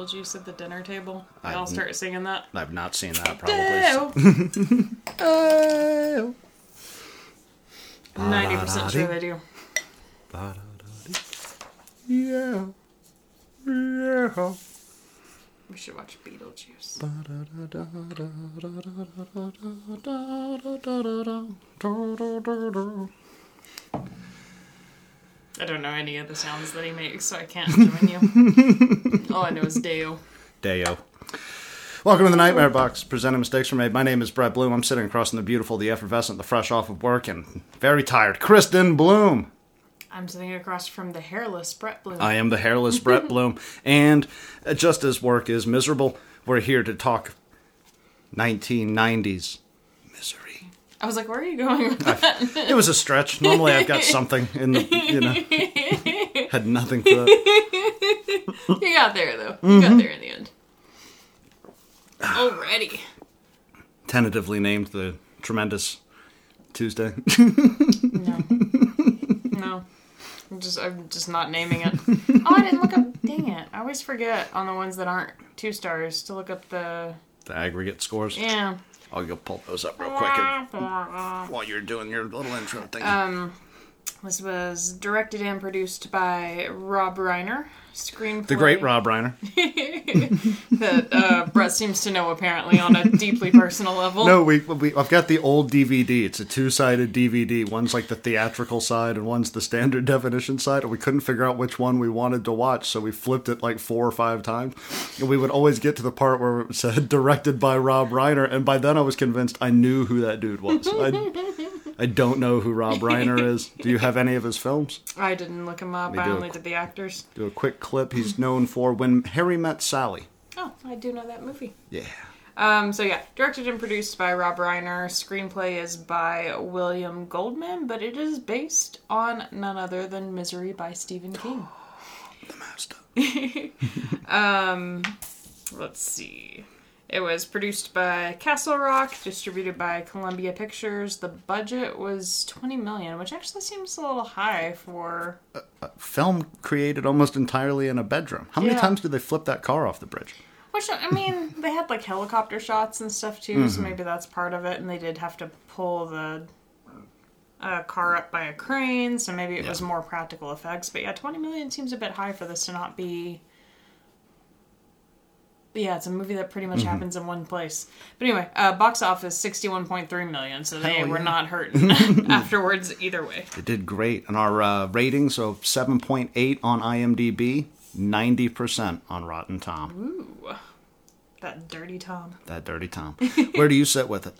Beetlejuice at the dinner table? They I all start singing that. I've not seen that probably. Oh. Ninety percent sure they do. Yeah. Yeah. We should watch Beetlejuice. I don't know any of the sounds that he makes, so I can't join you. All I know is Deo. Deo. Welcome to the Nightmare Box, presenting Mistakes Were Made. My name is Brett Bloom. I'm sitting across from the beautiful, the effervescent, the fresh off of work, and very tired. Kristen Bloom. I'm sitting across from the hairless Brett Bloom. I am the hairless Brett Bloom. And just as work is miserable, we're here to talk 1990s misery. I was like, where are you going with that? It was a stretch. Normally I've got something in the, you know, had nothing for that. you got there, though. You got there in the end. Already. Tentatively named the Tremendous Tuesday. No. No. I'm just I'm just not naming it. Oh, I didn't look up dang it. I always forget on the ones that aren't two stars to look up the the aggregate scores. Yeah. I'll go pull those up real quick and- while you're doing your little intro thing. Um this was directed and produced by Rob Reiner. Screenplay the great Rob Reiner. that uh, Brett seems to know apparently on a deeply personal level. No, we, we I've got the old DVD. It's a two-sided DVD. One's like the theatrical side, and one's the standard definition side. And we couldn't figure out which one we wanted to watch, so we flipped it like four or five times. And we would always get to the part where it said directed by Rob Reiner, and by then I was convinced I knew who that dude was. I, I don't know who Rob Reiner is. Do you have any of his films? I didn't look him up. I only did the actors. Do a quick clip. He's known for When Harry Met Sally. Oh, I do know that movie. Yeah. Um, so yeah, directed and produced by Rob Reiner. Screenplay is by William Goldman, but it is based on none other than Misery by Stephen King. The master. Let's see. It was produced by Castle Rock, distributed by Columbia Pictures. The budget was 20 million, which actually seems a little high for a Film created almost entirely in a bedroom. How many Yeah. times did they flip that car off the bridge? Which I mean, they had like helicopter shots and stuff too, so maybe that's part of it. And they did have to pull the uh, car up by a crane, so maybe it was more practical effects. But yeah, twenty million seems a bit high for this to not be. Yeah, it's a movie that pretty much happens in one place. But anyway, uh, box office sixty-one point three million, so they Hell were not hurting afterwards either way. It did great. And our uh, ratings of 7.8 on IMDb, 90% on Rotten Tom. Ooh, that dirty Tom. That dirty Tom. Where do you sit with it?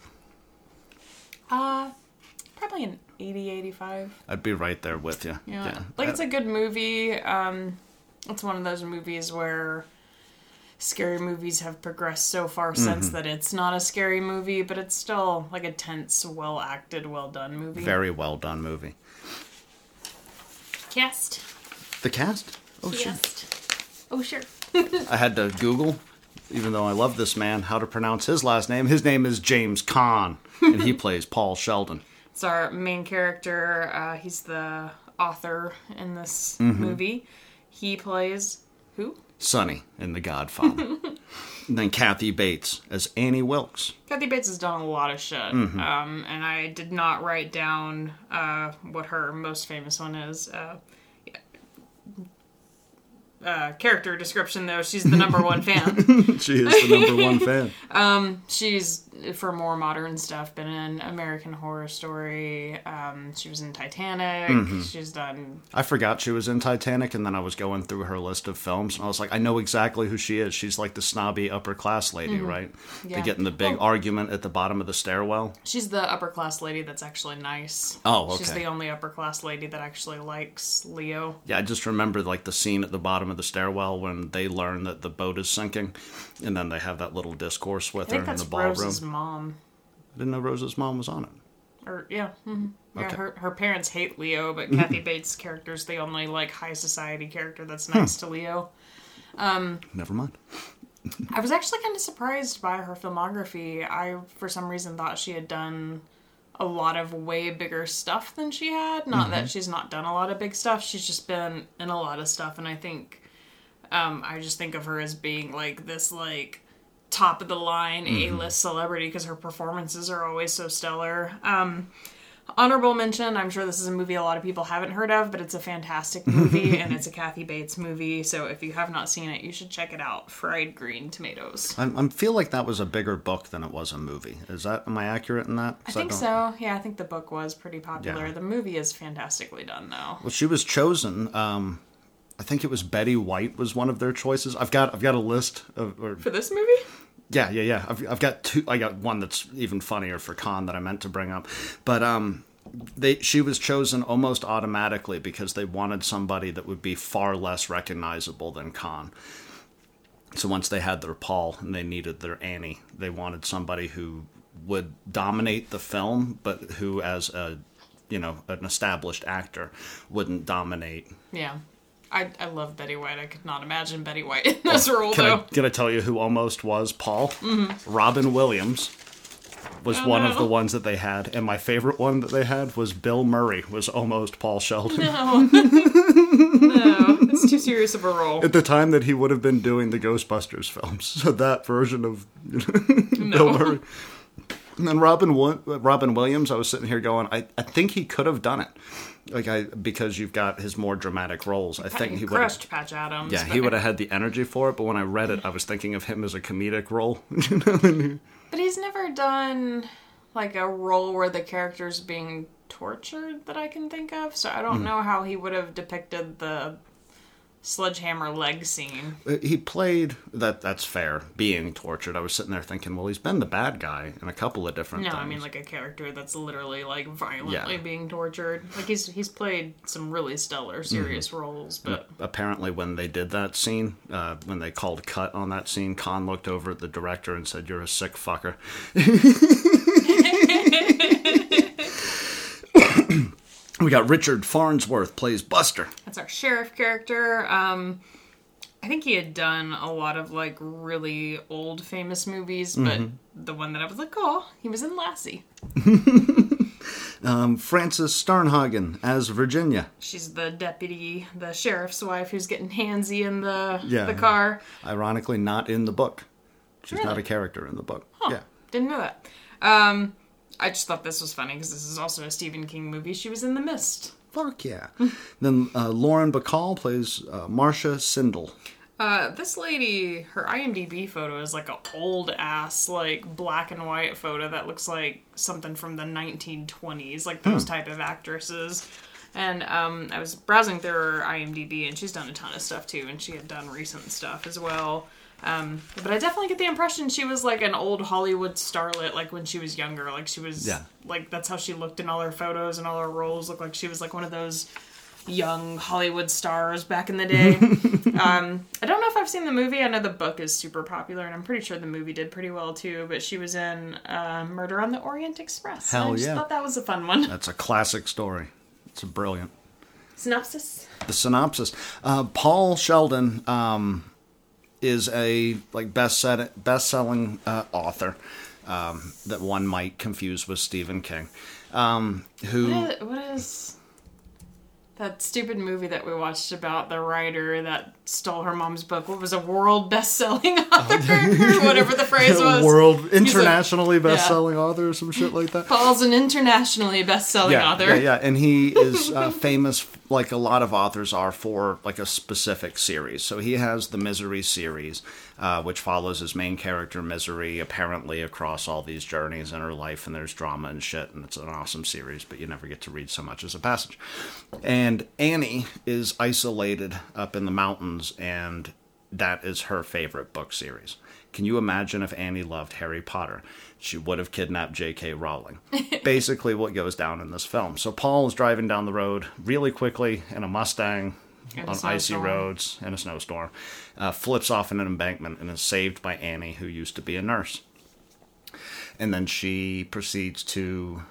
Uh, probably an 80, 85. I'd be right there with you. Yeah. Like it's a good movie. Um it's one of those movies where scary movies have progressed so far since Mm-hmm. that it's not a scary movie, but it's still like a tense, well acted, well done movie. very well done movie. cast. The cast? Oh, shit. Cast. Oh sure. I had to Google, even though I love this man, how to pronounce his last name. His name is James Caan, and he plays Paul Sheldon. It's our main character. Uh, he's the author in this Mm-hmm. movie. He plays who? Sonny in The Godfather. and then Kathy Bates as Annie Wilkes. Kathy Bates has done a lot of shit, Mm-hmm. um, and I did not write down uh, what her most famous one is. Uh, uh, character description, though, she's the number one fan. She is the number one fan. She's for more modern stuff been in American Horror Story. Um, she was in Titanic. Mm-hmm. She's done. I forgot she was in Titanic, and then I was going through her list of films, and I was like, I know exactly who she is. She's like the snobby upper class lady, right? Yeah. They get in the big Well- argument at the bottom of the stairwell. She's the upper class lady that's actually nice. Oh, okay. She's the only upper class lady that actually likes Leo. Yeah, I just remember like the scene at the bottom of the stairwell when they learn that the boat is sinking, and then they have that little discourse with her in the ballroom. Mom. I didn't know Rose's mom was on it. Or yeah, mhm. yeah. Okay. Her her parents hate Leo, but Kathy Bates' character is the only like high society character that's nice to Leo. Um, Never mind. I was actually kind of surprised by her filmography. I for some reason thought she had done a lot of way bigger stuff than she had. Not that she's not done a lot of big stuff. She's just been in a lot of stuff, and I think Um, I just think of her as being like this like top of the line Mm-hmm. A list celebrity because her performances are always so stellar. Um, honorable mention. I'm sure this is a movie a lot of people haven't heard of, but it's a fantastic movie and it's a Kathy Bates movie. So if you have not seen it, you should check it out. Fried Green Tomatoes. I, I feel like that was a bigger book than it was a movie. Is that am I accurate in that? I think don't- so. Yeah, I think the book was pretty popular. Yeah. The movie is fantastically done, though. Well, she was chosen. Um, I think it was Betty White was one of their choices. I've got I've got a list of or For this movie? Yeah, yeah, yeah. I've, I've got two. I got one that's even funnier for Caan that I meant to bring up, but um, they she was chosen almost automatically because they wanted somebody that would be far less recognizable than Caan. So once they had their Paul and they needed their Annie, they wanted somebody who would dominate the film, but who, as a you know an established actor, wouldn't dominate. Yeah. I, I love Betty White. I could not imagine Betty White in oh, this role, Can though. I, can I tell you who almost was Paul? Mm-hmm. Robin Williams was oh, one of the ones that they had, and my favorite one that they had was Bill Murray was almost Paul Sheldon. No. no, it's too serious of a role. At the time that he would have been doing the Ghostbusters films, so that version of Bill Murray. And then Robin Robin Williams, I was sitting here going, I, I think he could have done it, like I because you've got his more dramatic roles. I think he would. crushed Patch Adams. Yeah, he would have had the energy for it, but when I read it, I was thinking of him as a comedic role. But he's never done like a role where the character's being tortured that I can think of. So I don't hmm. know how he would have depicted the sledgehammer leg scene. Uh, he played that. That's fair. Being tortured, I was sitting there thinking, well, he's been the bad guy in a couple of different. No, things. I mean like a character that's literally like violently Yeah. being tortured. Like he's he's played some really stellar, serious Mm-hmm. roles, but apparently when they did that scene, uh, when they called cut on that scene, Caan looked over at the director and said, "You're a sick fucker." we got Richard Farnsworth plays Buster. That's our sheriff character. Um, I think he had done a lot of like really old famous movies, but the one that I was like, oh, he was in Lassie. Um, Frances Sternhagen as Virginia. She's the deputy, the sheriff's wife who's getting handsy in the Yeah. the car. Ironically, not in the book. She's not a character in the book. Huh, Yeah. Didn't know that. Um, I just thought this was funny because this is also a Stephen King movie. She was in The Mist. Fuck yeah. then uh, Lauren Bacall plays uh, Marcia Sindel. Uh, this lady, her IMDb photo is like an old ass, like black and white photo that looks like something from the 1920s, like those type of actresses. And um, I was browsing through her IMDb, and she's done a ton of stuff too, and she had done recent stuff as well. Um, but I definitely get the impression she was like an old Hollywood starlet, like when she was younger. Like she was, Yeah. like that's how she looked in all her photos and all her roles. Looked like she was like one of those young Hollywood stars back in the day. um, I don't know if I've seen the movie. I know the book is super popular, and I'm pretty sure the movie did pretty well too. But she was in uh, Murder on the Orient Express. Hell I just yeah. thought that was a fun one. That's a classic story. It's a brilliant. Synopsis. the synopsis. Uh, Paul Sheldon um, is a like best best selling uh, author um, that one might confuse with Stephen King, um, who What is, what is that stupid movie that we watched about the writer that stole her mom's book? What was a world best-selling author or whatever the phrase was? world a- internationally best selling author or some shit like that. Paul's an internationally best-selling yeah, author. Yeah, yeah, and he is uh, famous, like a lot of authors are, for like a specific series. So he has the Misery series, uh, which follows his main character Misery apparently across all these journeys in her life, and there's drama and shit, and it's an awesome series, but you never get to read so much as a passage. And Annie is isolated up in the mountains, and that is her favorite book series. Can you imagine if Annie loved Harry Potter? She would have kidnapped J.K. Rowling. Basically, what goes down in this film. So, Paul is driving down the road really quickly in a Mustang On icy roads in a snowstorm, uh, flips off in an embankment, and is saved by Annie, who used to be a nurse. And then she proceeds to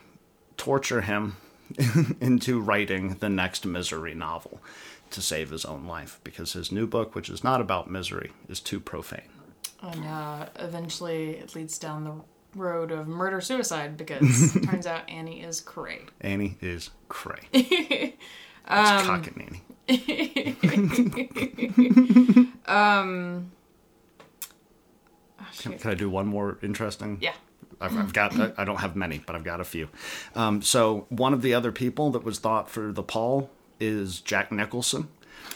torture him into writing the next misery novel to save his own life because his new book, which is not about misery, is too profane. And uh, eventually it leads down the road of murder suicide because turns out Annie is cray. Annie is cray. Cock and Annie. um. oh, Can, can I do one more interesting? Yeah. I've, I've got. I- don't have many, but I've got a few. Um, so one of the other people that was thought for the Paul is Jack Nicholson.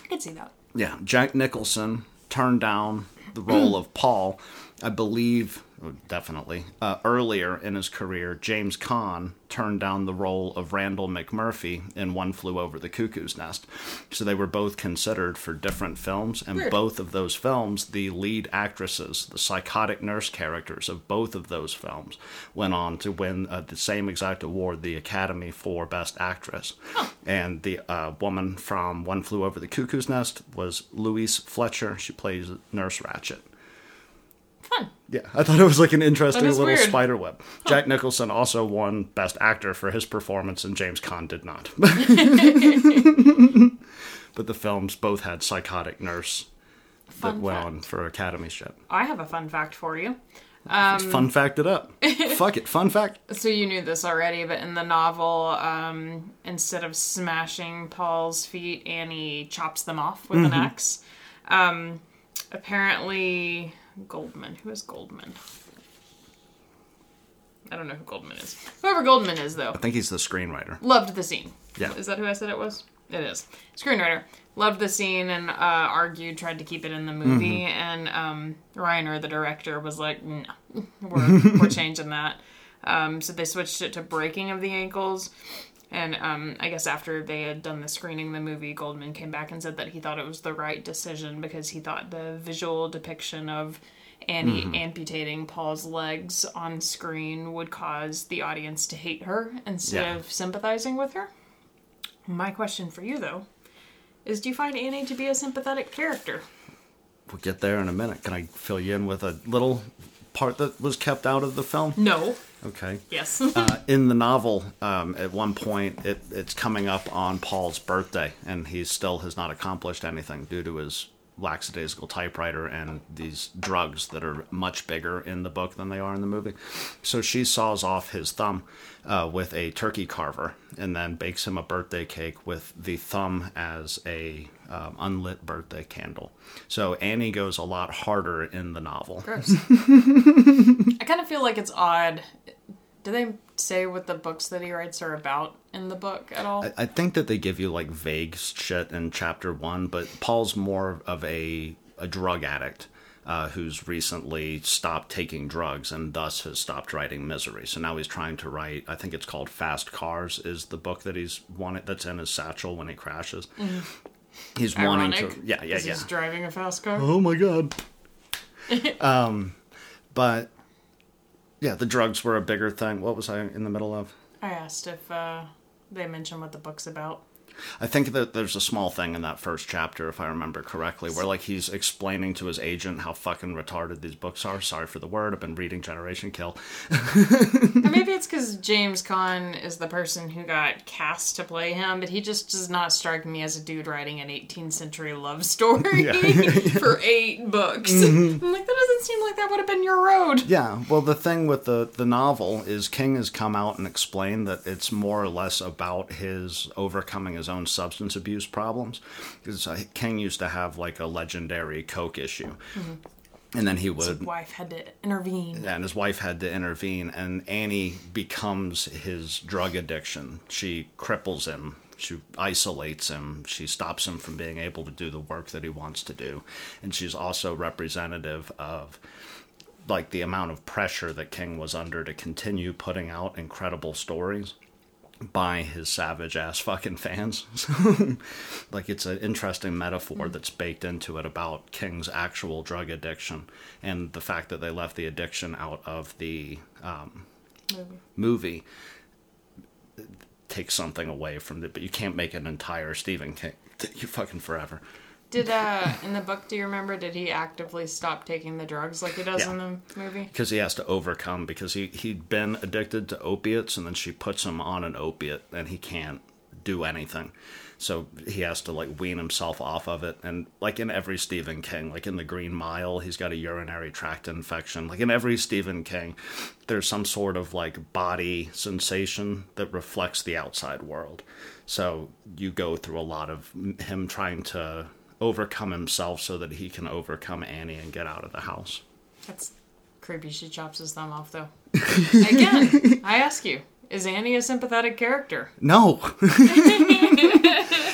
I could see that. Yeah, Jack Nicholson turned down the role of Paul, I believe, definitely, uh, earlier in his career. James Caan turned down the role of Randall McMurphy in One Flew Over the Cuckoo's Nest. So they were both considered for different films, and Weird. both of those films, the lead actresses, the psychotic nurse characters of both of those films, went on to win uh, the same exact award, the Academy for Best Actress. And the uh, woman from One Flew Over the Cuckoo's Nest was Louise Fletcher. She plays Nurse Ratched. Fun. Yeah, I thought it was like an interesting little weird. spider web. Jack Nicholson also won Best Actor for his performance, and James Caan did not. but the films both had psychotic nurse that Fun went fact. on for Academy shit. I have a fun fact for you. fun fact it up. Fuck it, fun fact. So you knew this already, but in the novel, um, instead of smashing Paul's feet, Annie chops them off with an axe. Um, apparently, Goldman. Who is Goldman? I don't know who Goldman is. Whoever Goldman is, though, I think he's the screenwriter. loved the scene. Yeah. Is that who I said it was? It is. Screenwriter. Loved the scene and uh, argued, tried to keep it in the movie. And um, Reiner, the director, was like, no, we're, we're changing that. Um, so they switched it to breaking of the ankles. And um, I guess after they had done the screening of the movie, Goldman came back and said that he thought it was the right decision because he thought the visual depiction of Annie amputating Paul's legs on screen would cause the audience to hate her instead Yeah. of sympathizing with her. My question for you, though, is do you find Annie to be a sympathetic character? We'll get there in a minute. Can I fill you in with a little part that was kept out of the film? No. Okay. Yes. uh, in the novel, um, at one point, it, it's coming up on Paul's birthday, and he still has not accomplished anything due to his lackadaisical typewriter and these drugs that are much bigger in the book than they are in the movie. So she saws off his thumb uh, with a turkey carver, and then bakes him a birthday cake with the thumb as a um, unlit birthday candle. So Annie goes a lot harder in the novel. Gross. I kind of feel like it's odd. Do they say what the books that he writes are about in the book at all? I think that they give you like vague shit in chapter one, but Paul's more of a a drug addict uh, who's recently stopped taking drugs and thus has stopped writing misery. So now he's trying to write. I think it's called Fast Cars. Is the book that he's wanted that's in his satchel when he crashes. He's wanting Mm-hmm. Ironic. to. Yeah, yeah, yeah. He's driving a fast car. Oh my god. um, but yeah, the drugs were a bigger thing. What was I in the middle of? I asked if uh, they mentioned what the book's about. I think that there's a small thing in that first chapter, if I remember correctly, where like he's explaining to his agent how fucking retarded these books are. Sorry for the word. I've been reading Generation Kill. Or maybe it's because James Caan is the person who got cast to play him, but he just does not strike me as a dude writing an 18th century love story for eight books. Mm-hmm. I'm like, that doesn't seem like that would have been your road. Yeah, well, the thing with the the novel is King has come out and explained that it's more or less about his overcoming his own substance abuse problems. Because uh, King used to have like a legendary coke issue, and then he would His wife had to intervene. and his wife had to intervene and annie becomes his drug addiction. She cripples him. She isolates him. She stops him from being able to do the work that he wants to do. And she's also representative of like the amount of pressure that king was under to continue putting out incredible stories by his savage ass fucking fans. like it's an interesting metaphor that's baked into it about King's actual drug addiction and the fact that they left the addiction out of the um, Movie. movie takes something away from it, but you can't make an entire Stephen King. You fucking forever. Did uh in the book? Do you remember? Did he actively stop taking the drugs like he does Yeah. in the movie? because he has to overcome because he he'd been addicted to opiates and then she puts him on an opiate and he can't do anything. So he has to like wean himself off of it. And like in every Stephen King, like in The Green Mile, he's got a urinary tract infection. Like in every Stephen King, there's some sort of like body sensation that reflects the outside world. So you go through a lot of him trying to overcome himself so that he can overcome Annie and get out of the house. That's creepy. She chops his thumb off, though. Again, I ask you, is Annie a sympathetic character? No.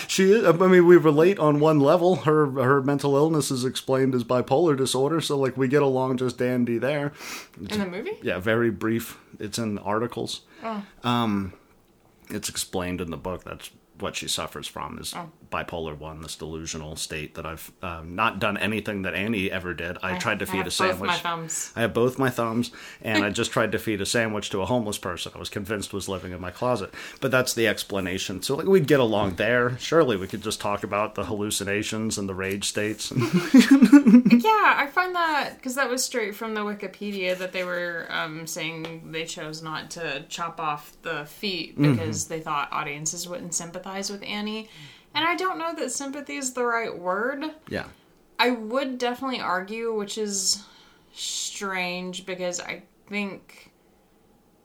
she is, I mean we relate on one level. Her her mental illness is explained as bipolar disorder, so like we get along just dandy there. In the movie? Yeah, very brief. It's in articles. Oh. Um it's explained in the book that's what she suffers from is Oh. bipolar one, this delusional state that I've um, not done anything that Annie ever did. I, tried to I feed have a both sandwich. my thumbs. I have both my thumbs, and I just tried to feed a sandwich to a homeless person I was convinced was living in my closet. But that's the explanation. So like we'd get along there. Surely we could just talk about the hallucinations and the rage states. Yeah, I find that because that was straight from the Wikipedia that they were um, saying they chose not to chop off the feet Mm-hmm. because they thought audiences wouldn't sympathize with Annie. And I don't know that sympathy is the right word. yeah. I would definitely argue, which is strange because I think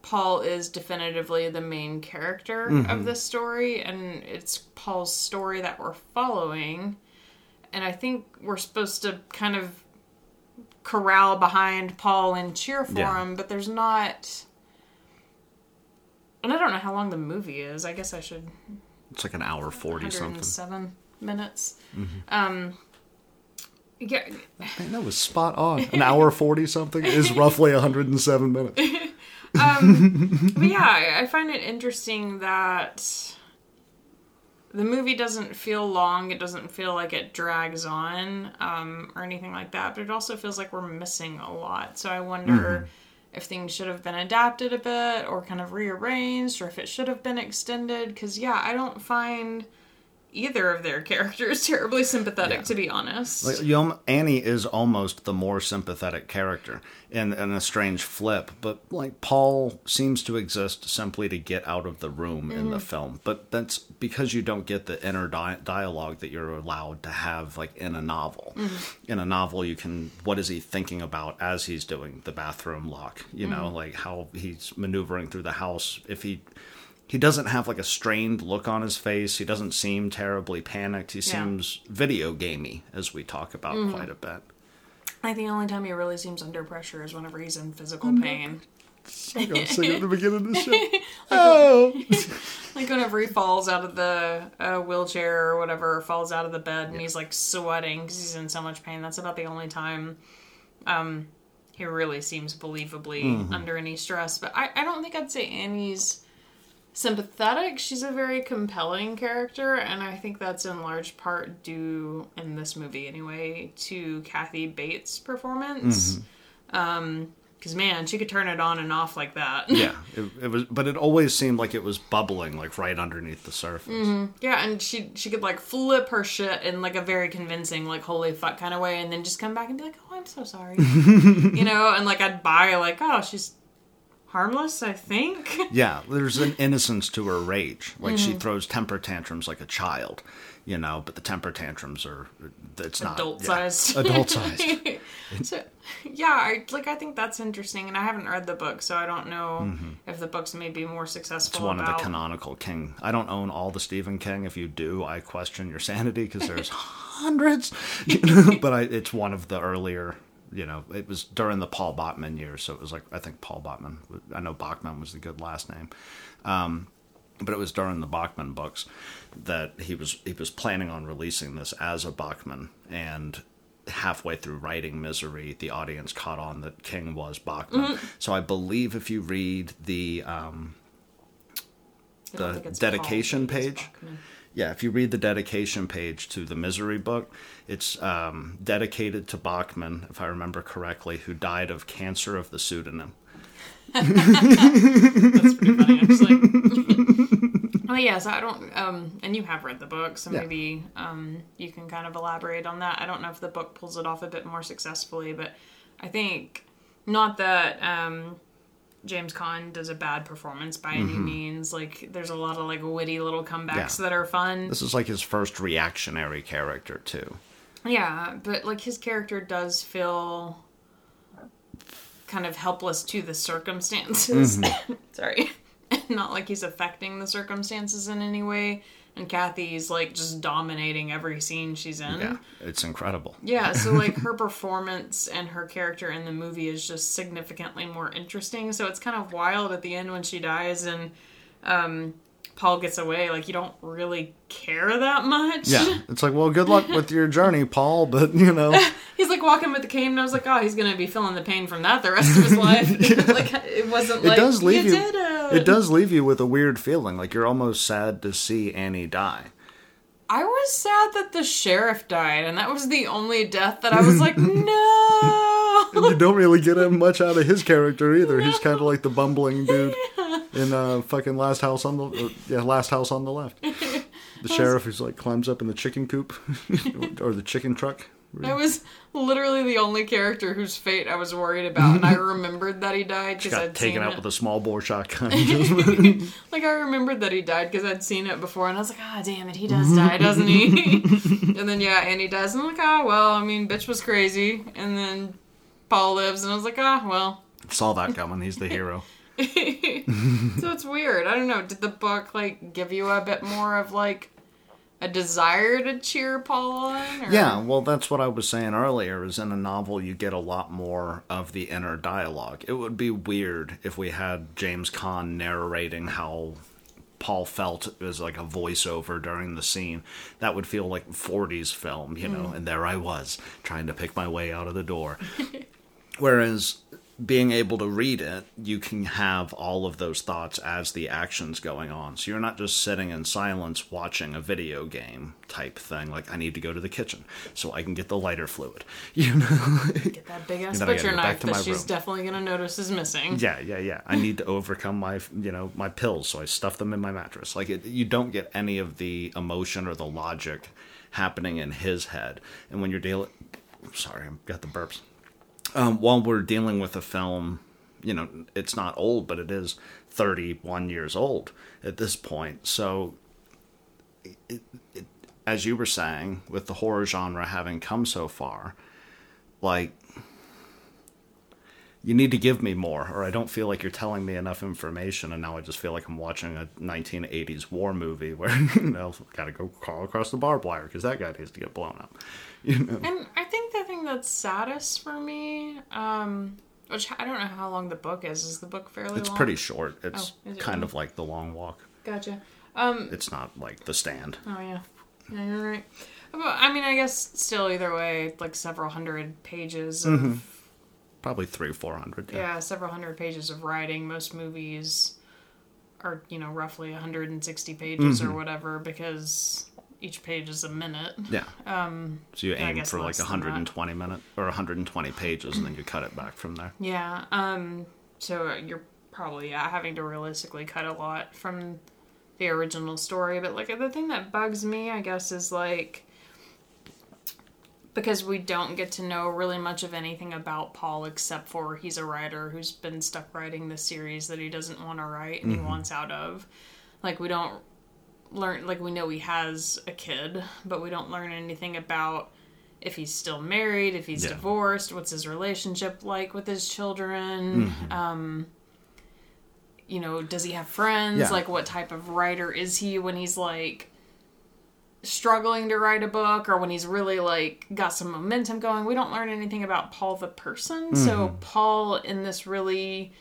Paul is definitively the main character of mm-hmm. this story, and it's Paul's story that we're following. And I think we're supposed to kind of corral behind Paul and cheer for Yeah. him, but there's not. And I don't know how long the movie is. I guess I should It's like an hour 40 something. Seven minutes. Mm-hmm. Um, yeah, Man, that was spot on. An hour 40 something is roughly 107 minutes. but yeah, I- I find it interesting that the movie doesn't feel long. It doesn't feel like it drags on um, or anything like that. But it also feels like we're missing a lot. So I wonder if things should have been adapted a bit or kind of rearranged, or if it should have been extended. Because yeah, I don't find either of their characters terribly sympathetic, Yeah. to be honest. Like, you know, Annie is almost the more sympathetic character in, in a strange flip, but like Paul seems to exist simply to get out of the room in the mm-hmm. film. But that's because you don't get the inner di- dialogue that you're allowed to have like in a novel. Mm-hmm. In a novel, you can what is he thinking about as he's doing the bathroom lock? You know, mm-hmm. like how he's maneuvering through the house. If he he doesn't have like a strained look on his face. He doesn't seem terribly panicked. He seems video gamey, as we talk about quite a bit. I think the only time he really seems under pressure is whenever he's in physical Oh, pain. Like I was singing at the beginning of the show. oh, Like whenever he falls out of the uh, wheelchair or whatever, or falls out of the bed and he's like sweating because he's in so much pain. That's about the only time um, he really seems believably Mm-hmm. under any stress. But I, I don't think I'd say Annie's sympathetic. She's a very compelling character, and I think that's in large part due, in this movie anyway, to Kathy Bates' performance. Um, because man, she could turn it on and off like that. yeah. It, it was, but it always seemed like it was bubbling, like right underneath the surface. Yeah, and she she could like flip her shit in like a very convincing, like holy fuck kind of way, and then just come back and be like, "Oh, I'm so sorry," you know, and like I'd buy like, "Oh, she's harmless," I think. Yeah, there's an innocence to her rage. Like she mm-hmm. throws temper tantrums like a child, you know. But the temper tantrums are it's not Adult yeah, sized. Adult sized. so, yeah, I like I think that's interesting, and I haven't read the book, so I don't know mm-hmm. if the books may be more successful. It's one of the canonical King. I don't own all the Stephen King. If you do, I question your sanity because there's hundreds. You know? but I, it's one of the earlier. You know, it was during the Paul Botman years, so it was like I think Paul Botman. I know Bachman was the good last name, um, but it was during the Bachman books that he was he was planning on releasing this as a Bachman and. Halfway through writing Misery, the audience caught on that King was Bachman. So I believe if you read the um, the dedication page. Bachman. Yeah, if you read the dedication page to the Misery book, it's um, dedicated to Bachman, if I remember correctly, who died of cancer of the pseudonym. That's pretty funny, actually. oh yeah, so I don't. Um, and you have read the book, so Yeah. maybe um, you can kind of elaborate on that. I don't know if the book pulls it off a bit more successfully, but I think not that um, James Caan does a bad performance by any means. Like there's a lot of like witty little comebacks Mm-hmm. Yeah. that are fun. This is like his first reactionary character too. Yeah, but like his character does feel kind of helpless to the circumstances. Mm-hmm. Sorry. Not like he's affecting the circumstances in any way. And Kathy's like just dominating every scene she's in. Yeah, it's incredible. Yeah, so like her performance and her character in the movie is just significantly more interesting. So it's kind of wild at the end when she dies and um, Paul gets away. Like you don't really care that much. Yeah, it's like, well, good luck with your journey, Paul. But you know, He's like walking with the cane, and I was like, oh, he's gonna be feeling the pain from that the rest of his life. like it wasn't it like does leave you. did it. It does leave you with a weird feeling, like you're almost sad to see Annie die. I was sad that the sheriff died, and that was the only death that I was like, no. You don't really get much out of his character either. He's kind of like the bumbling dude in uh, fucking Last House on the uh, yeah Last House on the Left. The sheriff who's like climbs up in the chicken coop or the chicken truck. That was literally the only character whose fate I was worried about, and I remembered that he died because Got I'd taken seen out it. with a small bore shotgun. Like I remembered that he died because I'd seen it before, and I was like, ah, damn it, he does die, doesn't he? and then yeah, and he dies, and I'm like, ah, well, I mean, bitch was crazy, and then Paul lives, and I was like, ah, well. Saw that coming. He's the hero. so it's weird. I don't know. Did the book like give you a bit more of like a desire to cheer Paul on? Or? Yeah, well, that's what I was saying earlier. Is in a novel you get a lot more of the inner dialogue. It would be weird if we had James Caan narrating how Paul felt as like a voiceover during the scene. That would feel like 40s film, you know. And there I was trying to pick my way out of the door. Whereas being able to read it, you can have all of those thoughts as the action's going on. So you're not just sitting in silence watching a video game type thing, like I need to go to the kitchen so I can get the lighter fluid. You know? Get that big ass Then I gotta butcher knife to that she's room. definitely gonna notice is missing. yeah, yeah, yeah. I need to overcome my, you know, my pills, so I stuff them in my mattress. Like it, you don't get any of the emotion or the logic happening in his head. And when you're dealing, sorry, I've got the burps. Um, while we're dealing with a film, you know, it's not old, but it is 31 years old at this point. So, it, it, as you were saying, with the horror genre having come so far, like, you need to give me more, or I don't feel like you're telling me enough information, and now I just feel like I'm watching a 1980s war movie where, you know, gotta go crawl across the barbed wire because that guy needs to get blown up. You know? And I think the thing that's saddest for me, um, which I don't know how long the book is. Is the book fairly It's long? pretty short. It's Oh, it kind of like The Long Walk. Gotcha. Um, It's not like The Stand. Oh yeah, yeah, you're right. I mean, I guess still either way, like several hundred pages of Mm-hmm. Probably three, four hundred. yeah, several hundred pages of writing. Most movies are you know roughly 160 pages Mm-hmm. or whatever because each page is a minute. Yeah. Um, So you aim for like less than that. 120 minute or 120 pages, and then you cut it back from there. yeah. Um, so you're probably yeah, having to realistically cut a lot from the original story. But like the thing that bugs me, I guess, is like because we don't get to know really much of anything about Paul except for he's a writer who's been stuck writing the series that he doesn't want to write and he wants out of. Like we don't learn like we know he has a kid, but we don't learn anything about if he's still married, if he's Yeah. divorced, what's his relationship like with his children. Mm-hmm. Um you know, does he have friends? Yeah. Like what type of writer is he when he's like struggling to write a book or when he's really like got some momentum going. We don't learn anything about Paul the person. So Paul in this really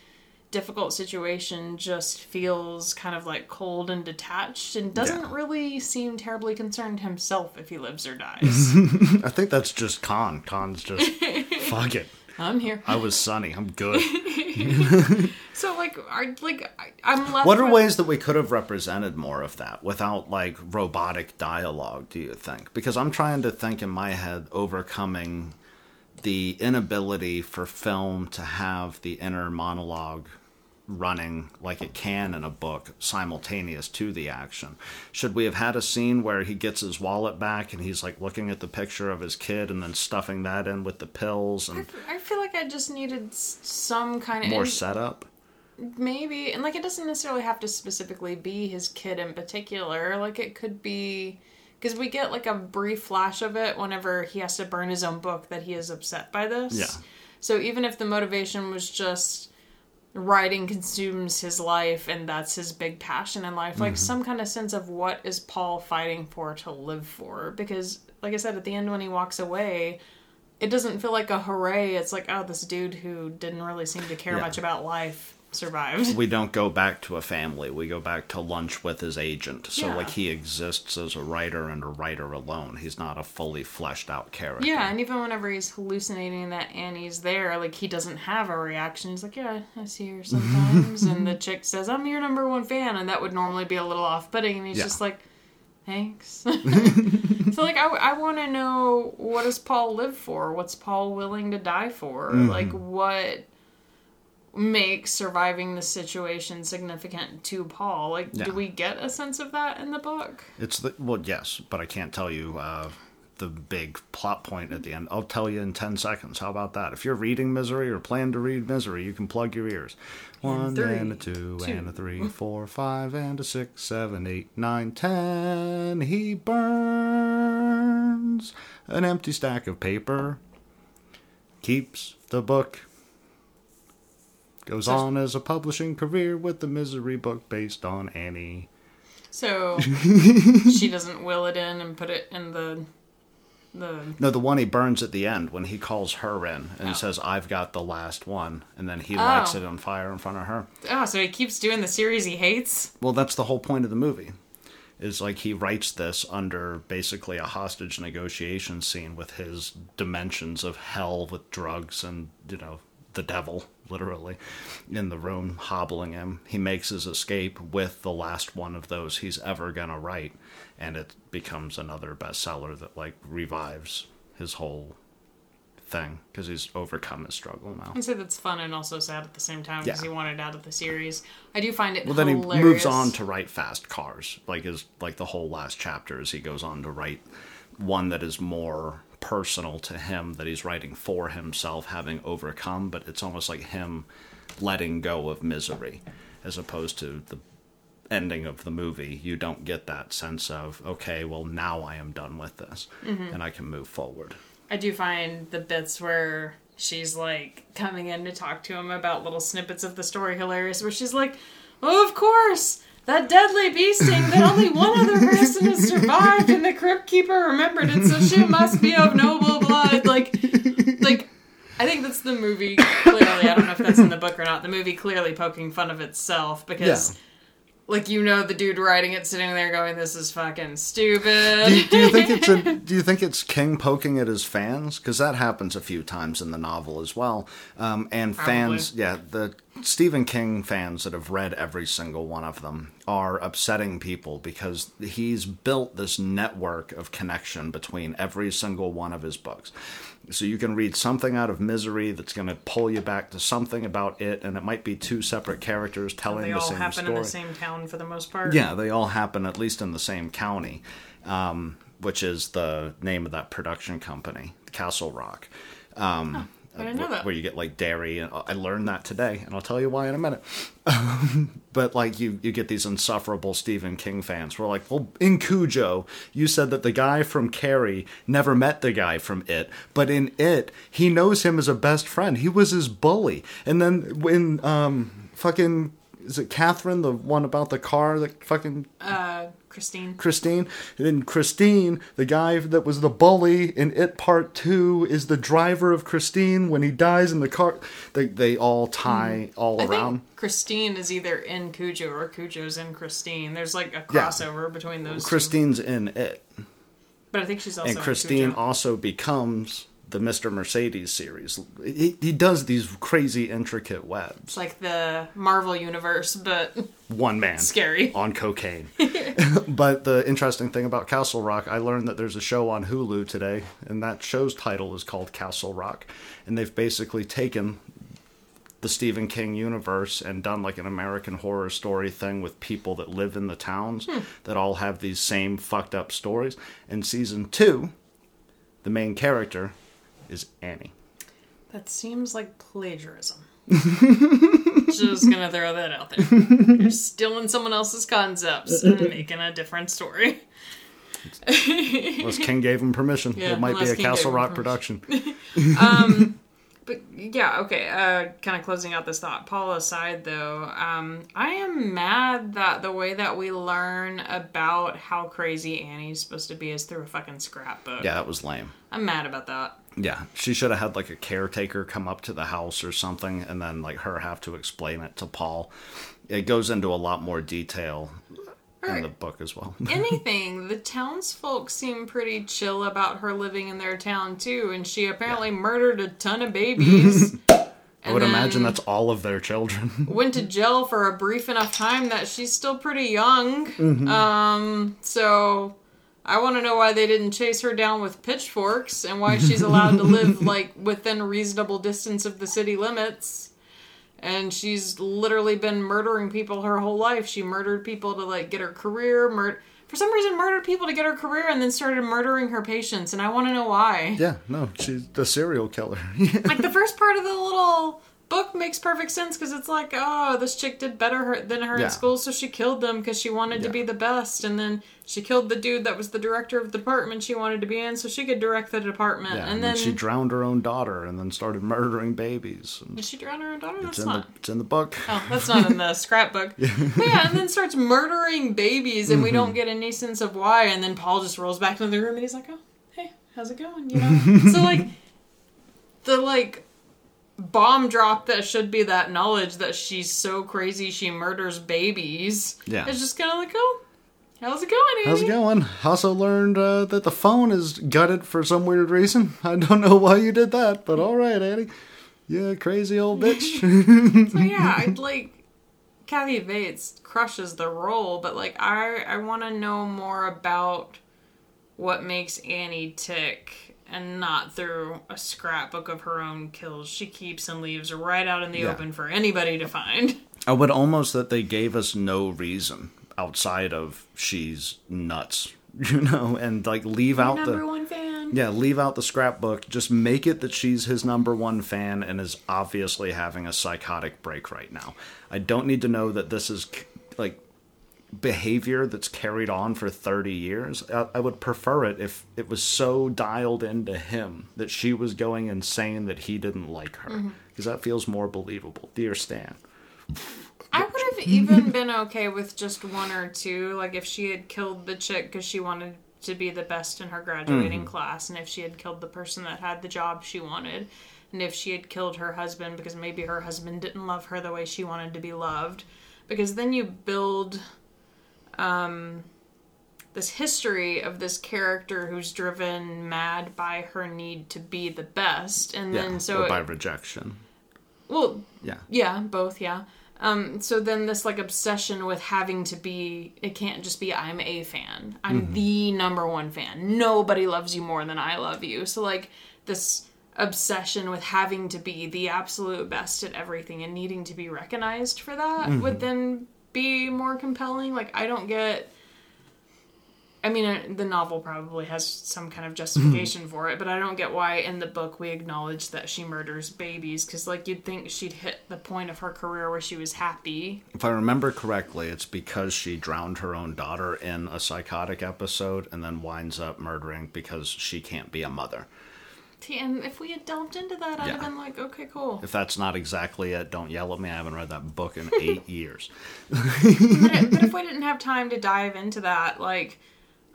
difficult situation just feels kind of like cold and detached and doesn't Yeah. really seem terribly concerned himself if he lives or dies. I think that's just Caan. Caan's just fuck it. I'm here. I was Sonny. I'm good. So like are like I, I'm left What are with- ways that we could have represented more of that without like robotic dialogue, do you think? Because I'm trying to think in my head overcoming the inability for film to have the inner monologue running like it can in a book simultaneous to the action. Should we have had a scene where he gets his wallet back and he's like looking at the picture of his kid and then stuffing that in with the pills and I feel like I just needed some kind of more setup? maybe and like it doesn't necessarily have to specifically be his kid in particular like it could be because we get like a brief flash of it whenever he has to burn his own book that he is upset by this Yeah. so even if the motivation was just writing consumes his life and that's his big passion in life. Like mm-hmm. some kind of sense of what is paul fighting for to live for? Because like i said at the end when he walks away it doesn't feel like a hooray. It's like oh this dude who didn't really seem to care Yeah. much about life survived we don't go back to a family. We go back to lunch with his agent. So Yeah. like he exists as a writer and a writer alone. He's not a fully fleshed out character. yeah and even whenever he's hallucinating that annie's there like he doesn't have a reaction he's like yeah i see her sometimes and the chick says i'm your number one fan and that would normally be a little off-putting and he's Yeah. just like thanks so like i, I want to know what does paul live for what's paul willing to die for Mm-hmm. like what makes surviving the situation significant to paul like Yeah. do we get a sense of that in the book It's the well, yes, but I can't tell you uh, the big plot point at the end. I'll tell you in ten seconds. How about that? If you're reading Misery or plan to read Misery, you can plug your ears. One three, and a two, two. and a three, four, five, and a six, seven, eight, nine, ten. He burns an empty stack of paper. Keeps the book. Goes So- on as a publishing career with the Misery book based on Annie. So she doesn't will it in and put it in the the No, the one he burns at the end when he calls her in and Oh. says, "I've got the last one," and then he lights Oh. it on fire in front of her. oh so he keeps doing the series he hates. Well, that's the whole point of the movie. Is like he writes this under basically a hostage negotiation scene with his dimensions of hell with drugs and you know the devil literally in the room hobbling him. He makes his escape with the last one of those he's ever gonna write, and it becomes another bestseller that like revives his whole thing because he's overcome his struggle now. I'd say that's fun and also sad at the same time because Yeah. he wanted out of the series. I do find it Well, then hilarious. he moves on to write Fast Cars. Like his like the whole last chapters, he goes on to write one that is more personal to him that he's writing for himself, having overcome. But it's almost like him letting go of misery, as opposed to the ending of the movie. You don't get that sense of okay, well now I am done with this Mm-hmm. and I can move forward. I do find the bits where she's like coming in to talk to him about little snippets of the story hilarious. Where she's like, "Oh, of course." That deadly bee sting that only one other person has survived, and the crypt keeper remembered it, so she must be of noble blood. Like, like, I think that's the movie clearly. I don't know if that's in the book or not. The movie clearly poking fun of itself because, Yeah. Like, you know, the dude writing it sitting there going, "This is fucking stupid." do, you, do you think it's a, do you think it's King poking at his fans? Because that happens a few times in the novel as well. Um, and fans, Probably. yeah, the Stephen King fans that have read every single one of them are upsetting people because he's built this network of connection between every single one of his books. So you can read something out of Misery that's going to pull you back to something about it, and it might be two separate characters telling they the all same happen story. in the same town for the most part. Yeah, they all happen at least in the same county, um, which is the name of that production company, Castle Rock. Um, I didn't know that. Where you get like Derry, and I learned that today, and I'll tell you why in a minute. but like you, you get these insufferable Stephen King fans. We're like, well, in Cujo, you said that the guy from Carrie never met the guy from It, but in It, he knows him as a best friend. He was his bully, and then when um, fucking is it Catherine, the one about the car that fucking Uh, Christine. Christine. And then Christine, the guy that was the bully in It Part Two, is the driver of Christine when he dies in the car. They they all tie all Mm-hmm. I around. Christine is either in Cujo or Cujo's in Christine. There's like a Yeah. crossover between those two. Christine's in It, But I think she's also and in Christine also becomes the Mr. Mercedes series. He, he does these crazy intricate webs. It's like the Marvel universe, but One man Scary. on cocaine. but the interesting thing about Castle Rock, I learned that there's a show on Hulu today, and that show's title is called Castle Rock, and they've basically taken the Stephen King universe and done like an American horror story thing with people that live in the towns hmm. that all have these same fucked up stories. In season two, the main character is Annie. that seems like plagiarism. Just gonna throw that out there. You're stealing someone else's concepts and making a different story. Unless King gave him permission. Yeah, it might be a King Castle Rock production. But yeah, okay. Uh, kind of closing out this thought. Paul aside, though, um, I am mad that the way that we learn about how crazy Annie's supposed to be is through a fucking scrapbook. Yeah, that was lame. I'm mad about that. Yeah, she should have had like a caretaker come up to the house or something, and then like her have to explain it to Paul. It goes into a lot more detail in the book as well. Anything. the townsfolk seem pretty chill about her living in their town too, and she apparently murdered a ton of babies. I would imagine that's all of their children. went to jail for a brief enough time that she's still pretty young. Um, so I want to know why they didn't chase her down with pitchforks and why she's allowed to live like within reasonable distance of the city limits. And she's literally been murdering people her whole life. She murdered people to like get her career. Mur- for some reason, murdered people to get her career, and then started murdering her patients. And I want to know why. yeah, no, she's the serial killer. like the first part of the little book makes perfect sense because it's like oh this chick did better her, than her Yeah. in school so she killed them because she wanted to be the best and then she killed the dude that was the director of the department she wanted to be in so she could direct the department yeah, and then she drowned her own daughter and then started murdering babies. And did she drown her own daughter it's that's in the it's in the book. Oh, that's not in the scrapbook. But yeah, and then starts murdering babies, and we Mm-hmm. don't get any sense of why. And then Paul just rolls back into the room, and he's like, "Oh, hey, how's it going?" You know. so like, the like bomb drop that should be that knowledge that she's so crazy she murders babies. Yeah. It's just kind of like, oh, how's it going, Annie? How's it going? Also learned uh, that the phone is gutted for some weird reason. I don't know why you did that, but all right, Annie. Yeah, crazy old bitch. So yeah, I'd like Kathy Bates crushes the role, but like I I want to know more about what makes Annie tick and not through a scrapbook of her own kills she keeps and leaves right out in the Yeah. open for anybody to find. I would almost that they gave us no reason outside of she's nuts, you know, and like leave out Number the one fan. yeah, leave out the scrapbook. Just make it that she's his number one fan and is obviously having a psychotic break right now. I don't need to know that this is like behavior that's carried on for 30 years. I, I would prefer it if it was so dialed into him that she was going insane that he didn't like her. Because that feels more believable. Dear Stan. I would have even been okay with just one or two, like if she had killed the chick because she wanted to be the best in her graduating Mm-hmm. class, and if she had killed the person that had the job she wanted, and if she had killed her husband because maybe her husband didn't love her the way she wanted to be loved, because then you build um, this history of this character who's driven mad by her need to be the best, and Yeah, then so by it- rejection. well, Yeah. yeah, both, yeah. Um, so then this like obsession with having to be it can't just be I'm a fan. I'm the number one fan. Nobody loves you more than I love you. So like this obsession with having to be the absolute best at everything and needing to be recognized for that would then be more compelling. Like I don't get I mean, uh, the novel probably has some kind of justification for it, but I don't get why in the book we acknowledge that she murders babies because, like, you'd think she'd hit the point of her career where she was happy. If I remember correctly, it's because she drowned her own daughter in a psychotic episode and then winds up murdering because she can't be a mother. And if we had delved into that, I'd have been like, okay, cool. If that's not exactly it, don't yell at me. I haven't read that book in eight years. but, it, but if we didn't have time to dive into that, like,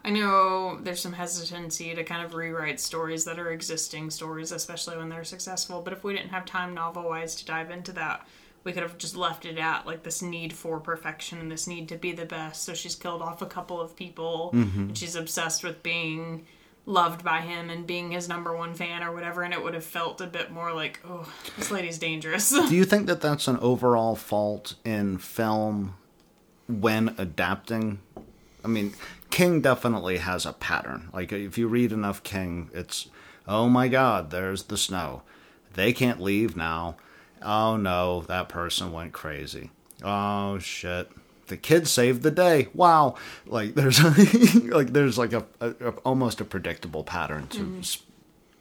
I know there's some hesitancy to kind of rewrite stories that are existing stories, especially when they're successful. But if we didn't have time novel wise to dive into that, we could have just left it at like this need for perfection and this need to be the best. So she's killed off a couple of people. And she's obsessed with being loved by him and being his number one fan or whatever. And it would have felt a bit more like, oh, this lady's dangerous. Do you think that that's an overall fault in film when adapting? I mean, King definitely has a pattern. Like, if you read enough King, it's, oh my god, there's the snow. They can't leave now. Oh no, that person went crazy. Oh shit. The kid saved the day. Wow. Like there's like there's like a, a, a almost a predictable pattern to mm-hmm. s-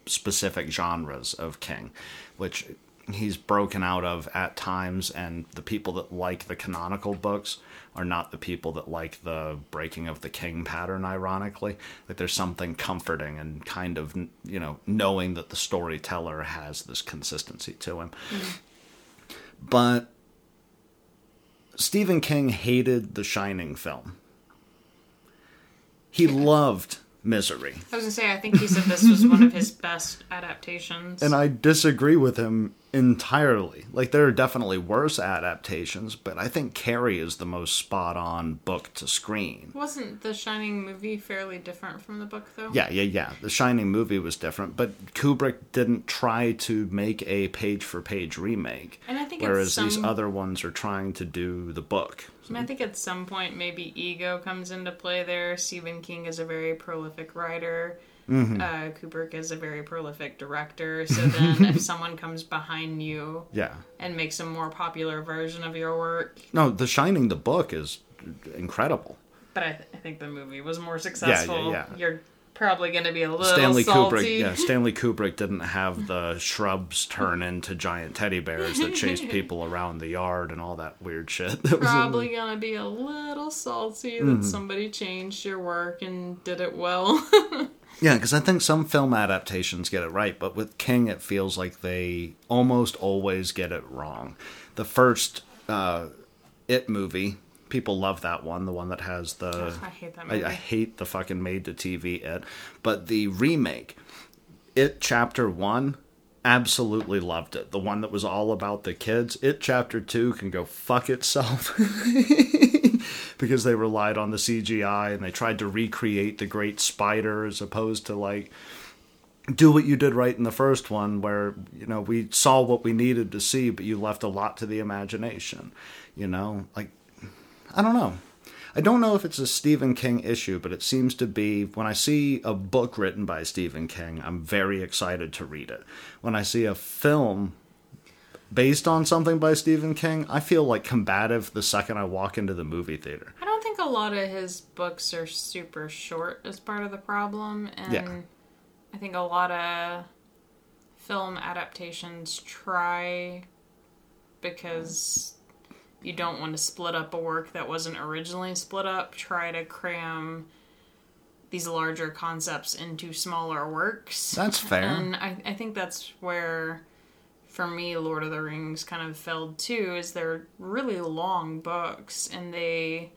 specific genres of King, which he's broken out of at times, and the people that like the canonical books are not the people that like the breaking of the king pattern. Ironically, like there's something comforting and kind of you know knowing that the storyteller has this consistency to him. Mm-hmm. But Stephen King hated the Shining film. He loved Misery. I was gonna say, I think he said this was one of his best adaptations. And I disagree with him entirely. Like there are definitely worse adaptations, but I think Carrie is the most spot on book to screen. Wasn't the Shining movie fairly different from the book though? Yeah, yeah, yeah. The Shining movie was different, but Kubrick didn't try to make a page for page remake. And I think whereas these some- other ones are trying to do the book. I, mean, I think at some point maybe ego comes into play there. Stephen King is a very prolific writer. Mm-hmm. Uh, Kubrick is a very prolific director. So then, if someone comes behind you Yeah. and makes a more popular version of your work, No, The Shining the book is incredible. but I, th- I think the movie was more successful, yeah. yeah, you're probably going to be a little Stanley salty. Kubrick, yeah, Stanley Kubrick didn't have the shrubs turn into giant teddy bears that chased people around the yard and all that weird shit. That Probably gonna be a little salty Mm-hmm. that somebody changed your work and did it well. Yeah, because I think some film adaptations get it right, but with King, it feels like they almost always get it wrong. The first uh, It movie, people love that one, the one that has the. I hate that I, movie. I hate the fucking made to TV It. But the remake, It Chapter 1, absolutely loved it. The one that was all about the kids. It Chapter 2 can go fuck itself. because they relied on the CGI and they tried to recreate the great spider as opposed to like do what you did right in the first one where you know we saw what we needed to see but you left a lot to the imagination you know? Like i don't know. I don't know if it's a stephen king issue but it seems to be when i see a book written by stephen king i'm very excited to read it. When i see a film based on something by stephen king i feel like combative the second i walk into the movie theater I don't think a lot of his books are super short as part of the problem, and Yeah. I think a lot of film adaptations try because you don't want to split up a work that wasn't originally split up, try to cram these larger concepts into smaller works. That's fair. And I, I think that's where, for me, Lord of the Rings kind of fell too, is they're really long books and they.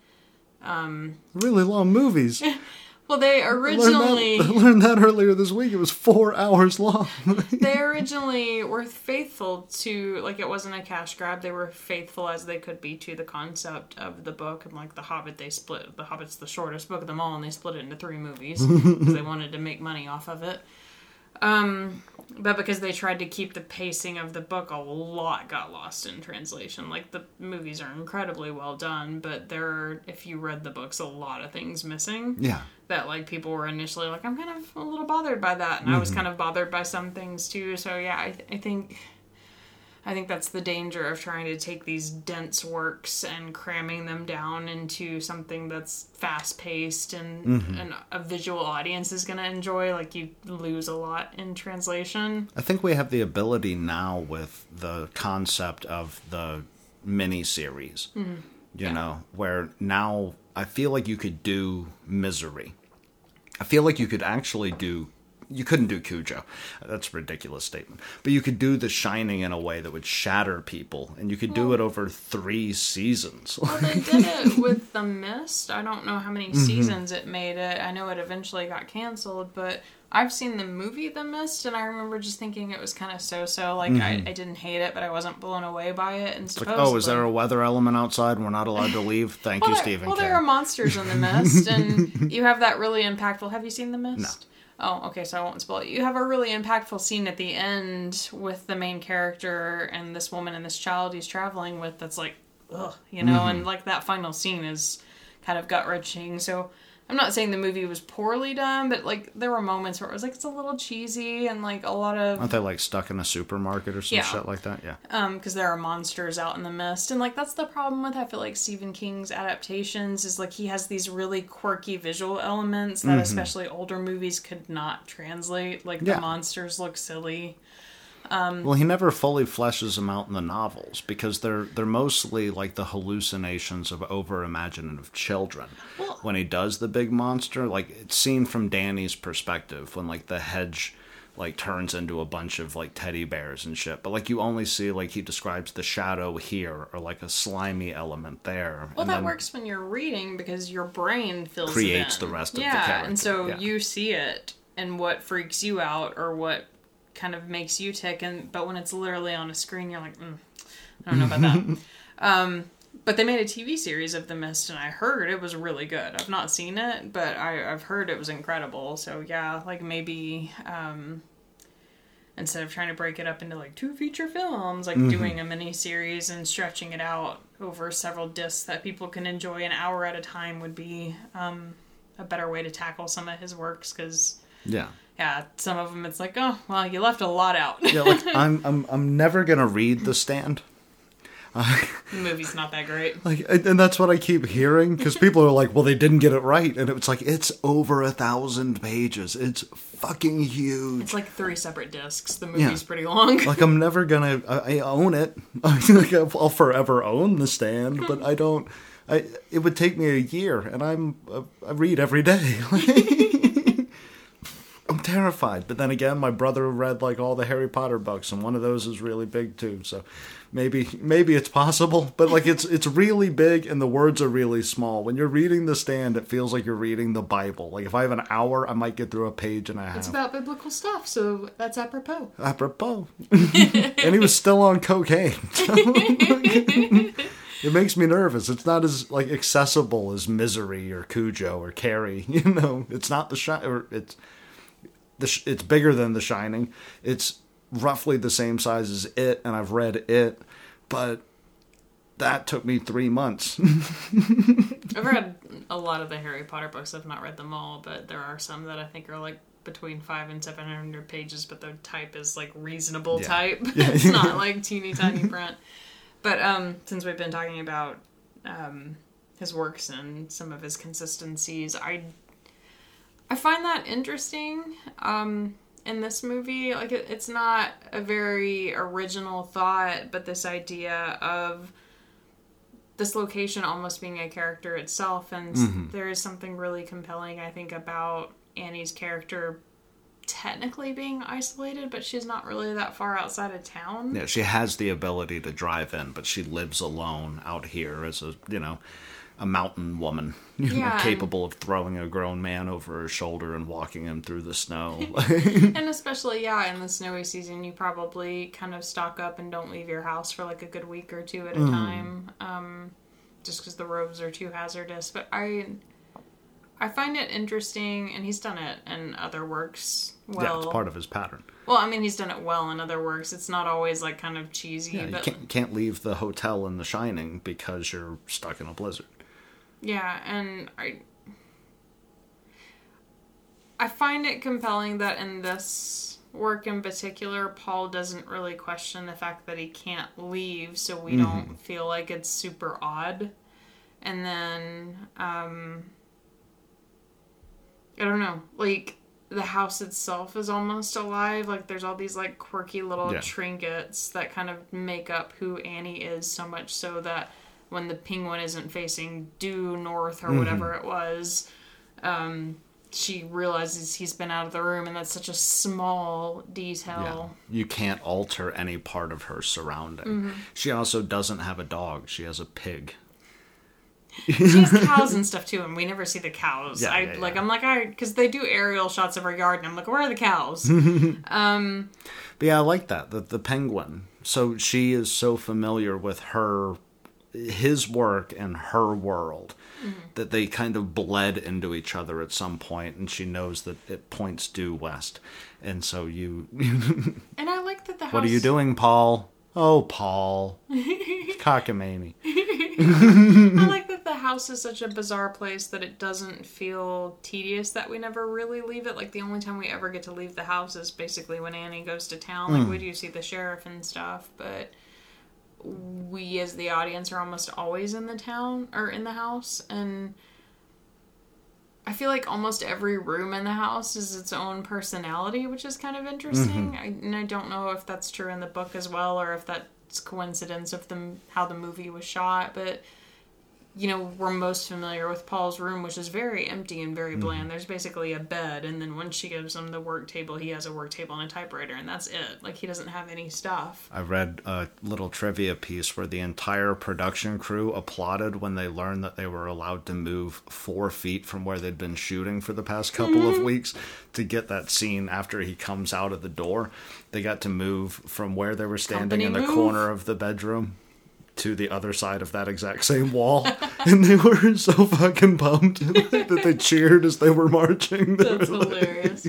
Um really long movies Well, they learned originally. that, learned that earlier this week. It was four hours long. they originally were faithful to like it wasn't a cash grab they were faithful as they could be to the concept of the book and like the hobbit they split the hobbit's the shortest book of them all and they split it into three movies because they wanted to make money off of it um but because they tried to keep the pacing of the book a lot got lost in translation. Like the movies are incredibly well done but there are if you read the books a lot of things missing yeah. that like people were initially like i'm kind of a little bothered by that and i was kind of bothered by some things too. So yeah I, th- I think i think that's the danger of trying to take these dense works and cramming them down into something that's fast paced and, mm-hmm. and a visual audience is going to enjoy like you lose a lot in translation I think we have the ability now with the concept of the mini series. Mm-hmm. You know, where now I feel like you could do Misery. I feel like you could actually do. You couldn't do Cujo. That's a ridiculous statement. But you could do The Shining in a way that would shatter people, and you could do it over three seasons. well they did it with the mist i don't know how many mm-hmm. seasons it made it i know it eventually got canceled but i've seen the movie the mist and i remember just thinking it was kind of so-so like I, mm-hmm. I didn't hate it but i wasn't blown away by it and like, oh, is there a weather element outside we're not allowed to leave? Thank well, you, Stephen well King. there are monsters in the mist and you have that really impactful have you seen the mist Oh, okay, so I won't spoil it. You have a really impactful scene at the end with the main character and this woman and this child he's traveling with that's like, ugh, you know, and mm-hmm. like that final scene is kind of gut wrenching. So I'm not saying the movie was poorly done, but like there were moments where it was like it's a little cheesy and like a lot of Aren't they like stuck in a supermarket or some Yeah. shit like that? Yeah. um because there are monsters out in the mist and like that's the problem with i feel like stephen king's adaptations is like he has these really quirky visual elements that especially older movies could not translate like Yeah. the monsters look silly Um, well, he never fully fleshes them out in the novels because they're they're mostly like the hallucinations of over imaginative children. Well- when he does the big monster, like it's seen from Danny's perspective when like the hedge like turns into a bunch of like teddy bears and shit. But like you only see like he describes the shadow here or like a slimy element there. Well, and that works when you're reading because your brain fills Creates the rest of the yeah, character, and so yeah. you see it and what freaks you out or what kind of makes you tick. And but when it's literally on a screen, you're like, mm, I don't know about that. um, but they made a TV series of The Mist, and I heard it was really good. I've not seen it, but I, I've heard it was incredible. So yeah, like maybe. Um, instead of trying to break it up into like two feature films, like doing a mini series and stretching it out over several discs that people can enjoy an hour at a time would be um, a better way to tackle some of his works. Because yeah. Yeah, some of them it's like, oh well, you left a lot out. Yeah, like I'm I'm I'm never gonna read The Stand. the movie's not that great. Like, and that's what I keep hearing because people are like, "Well, they didn't get it right," and it's like it's over a thousand pages. It's fucking huge. It's like three separate discs. The movie's pretty long. Like I'm never gonna. I, I own it. like I'll forever own the stand, but I don't. I it would take me a year, and I'm uh, I read every day. I'm terrified, but then again, my brother read like all the Harry Potter books, and one of those is really big too. So maybe maybe it's possible, but like it's it's really big, and the words are really small. When you're reading the stand, it feels like you're reading the Bible. Like if I have an hour, I might get through a page and a half. It's about biblical stuff, so that's apropos. apropos. and he was still on cocaine. It makes me nervous. It's not as like accessible as Misery or Cujo or Carrie. You know, it's not the shi or it's sh- it's bigger than The Shining. It's roughly the same size as it, and I've read it, but that took me three months. I've read a lot of the Harry Potter books. I've not read them all, but there are some that I think are like between five and seven hundred pages, but the type is like reasonable Yeah. type. it's not like teeny tiny print. But um, since we've been talking about um, his works and some of his consistencies, I I find that interesting. Um, in this movie, like it, it's not a very original thought, but this idea of this location almost being a character itself and s- there is something really compelling i think about annie's character technically being isolated but she's not really that far outside of town Yeah, she has the ability to drive in, but she lives alone out here as a you know a mountain woman, you Yeah, and- capable of throwing a grown man over her shoulder and walking him through the snow. and especially yeah in the snowy season you probably kind of stock up and don't leave your house for like a good week or two at a Mm. time um, just because the roads are too hazardous but i i find it interesting and he's done it in other works well yeah, it's part of his pattern. Well, I mean, he's done it well in other works. It's not always like kind of cheesy, Yeah, you can't, can't leave the hotel in The Shining because you're stuck in a blizzard. Yeah, and I I find it compelling that in this work in particular, Paul doesn't really question the fact that he can't leave, so we don't feel like it's super odd. And then um I don't know, like the house itself is almost alive. Like there's all these like quirky little Yeah. trinkets that kind of make up who Annie is so much so that when the penguin isn't facing due north or whatever it was, um, she realizes he's been out of the room and that's such a small Yeah. detail. You can't alter any part of her surrounding. Mm-hmm. She also doesn't have a dog, she has a pig. She has cows and stuff too, and we never see the cows. Yeah, I yeah, like yeah. I'm like I because they do aerial shots of her yard, and I'm like, where are the cows? But yeah, I like that. The the penguin. So she is so familiar with her his work and her world mm-hmm. that they kind of bled into each other at some point and she knows that it points due west. And so you and I like that the house. What are you doing, Paul? Oh, Paul. Cockamamie. I like that the house is such a bizarre place that it doesn't feel tedious that we never really leave it. Like the only time we ever get to leave the house is basically when Annie goes to town. Like hmm. we do see the sheriff and stuff, but we as the audience are almost always in the town or in the house and I feel like almost every room in the house is its own personality, which is kind of interesting. Mm-hmm. I, and I don't know if that's true in the book as well, or if that's coincidence of the how the movie was shot. But you know, we're most familiar with Paul's room, which is very empty and very mm-hmm. bland. There's basically a bed, and then when she gives him the work table, he has a work table and a typewriter, and that's it. Like he doesn't have any stuff. I read a little trivia piece where the entire production crew applauded when they learned that they were allowed to move four feet from where they'd been shooting for the past couple of mm-hmm. weeks to get that scene after he comes out of the door. They got to move from where they were standing Company in the move. corner of the bedroom to the other side of that exact same wall. and they were so fucking pumped that they cheered as they were marching. They That's were like- hilarious.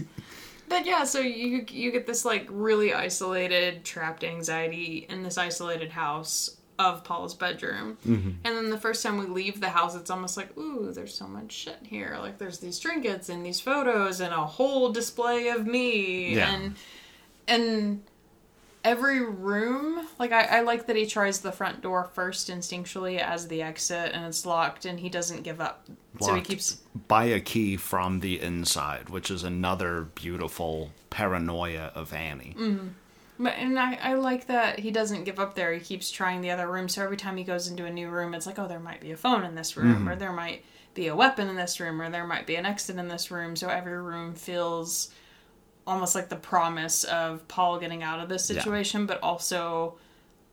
But yeah, so you you get this like really isolated, trapped anxiety in this isolated house of Paul's bedroom. Mm-hmm. And then the first time we leave the house, it's almost like, ooh, there's so much shit here. Like there's these trinkets and these photos and a whole display of me Yeah. and and every room like I, I like that he tries the front door first instinctually as the exit and it's locked and he doesn't give up so he keeps buy a key from the inside, which is another beautiful paranoia of Annie. Mm-hmm. But and I, I like that he doesn't give up there. He keeps trying the other room. So every time he goes into a new room, it's like, oh, there might be a phone in this room, mm-hmm. or there might be a weapon in this room, or there might be an exit in this room. So every room feels almost like the promise of Paul getting out of this Yeah. situation, but also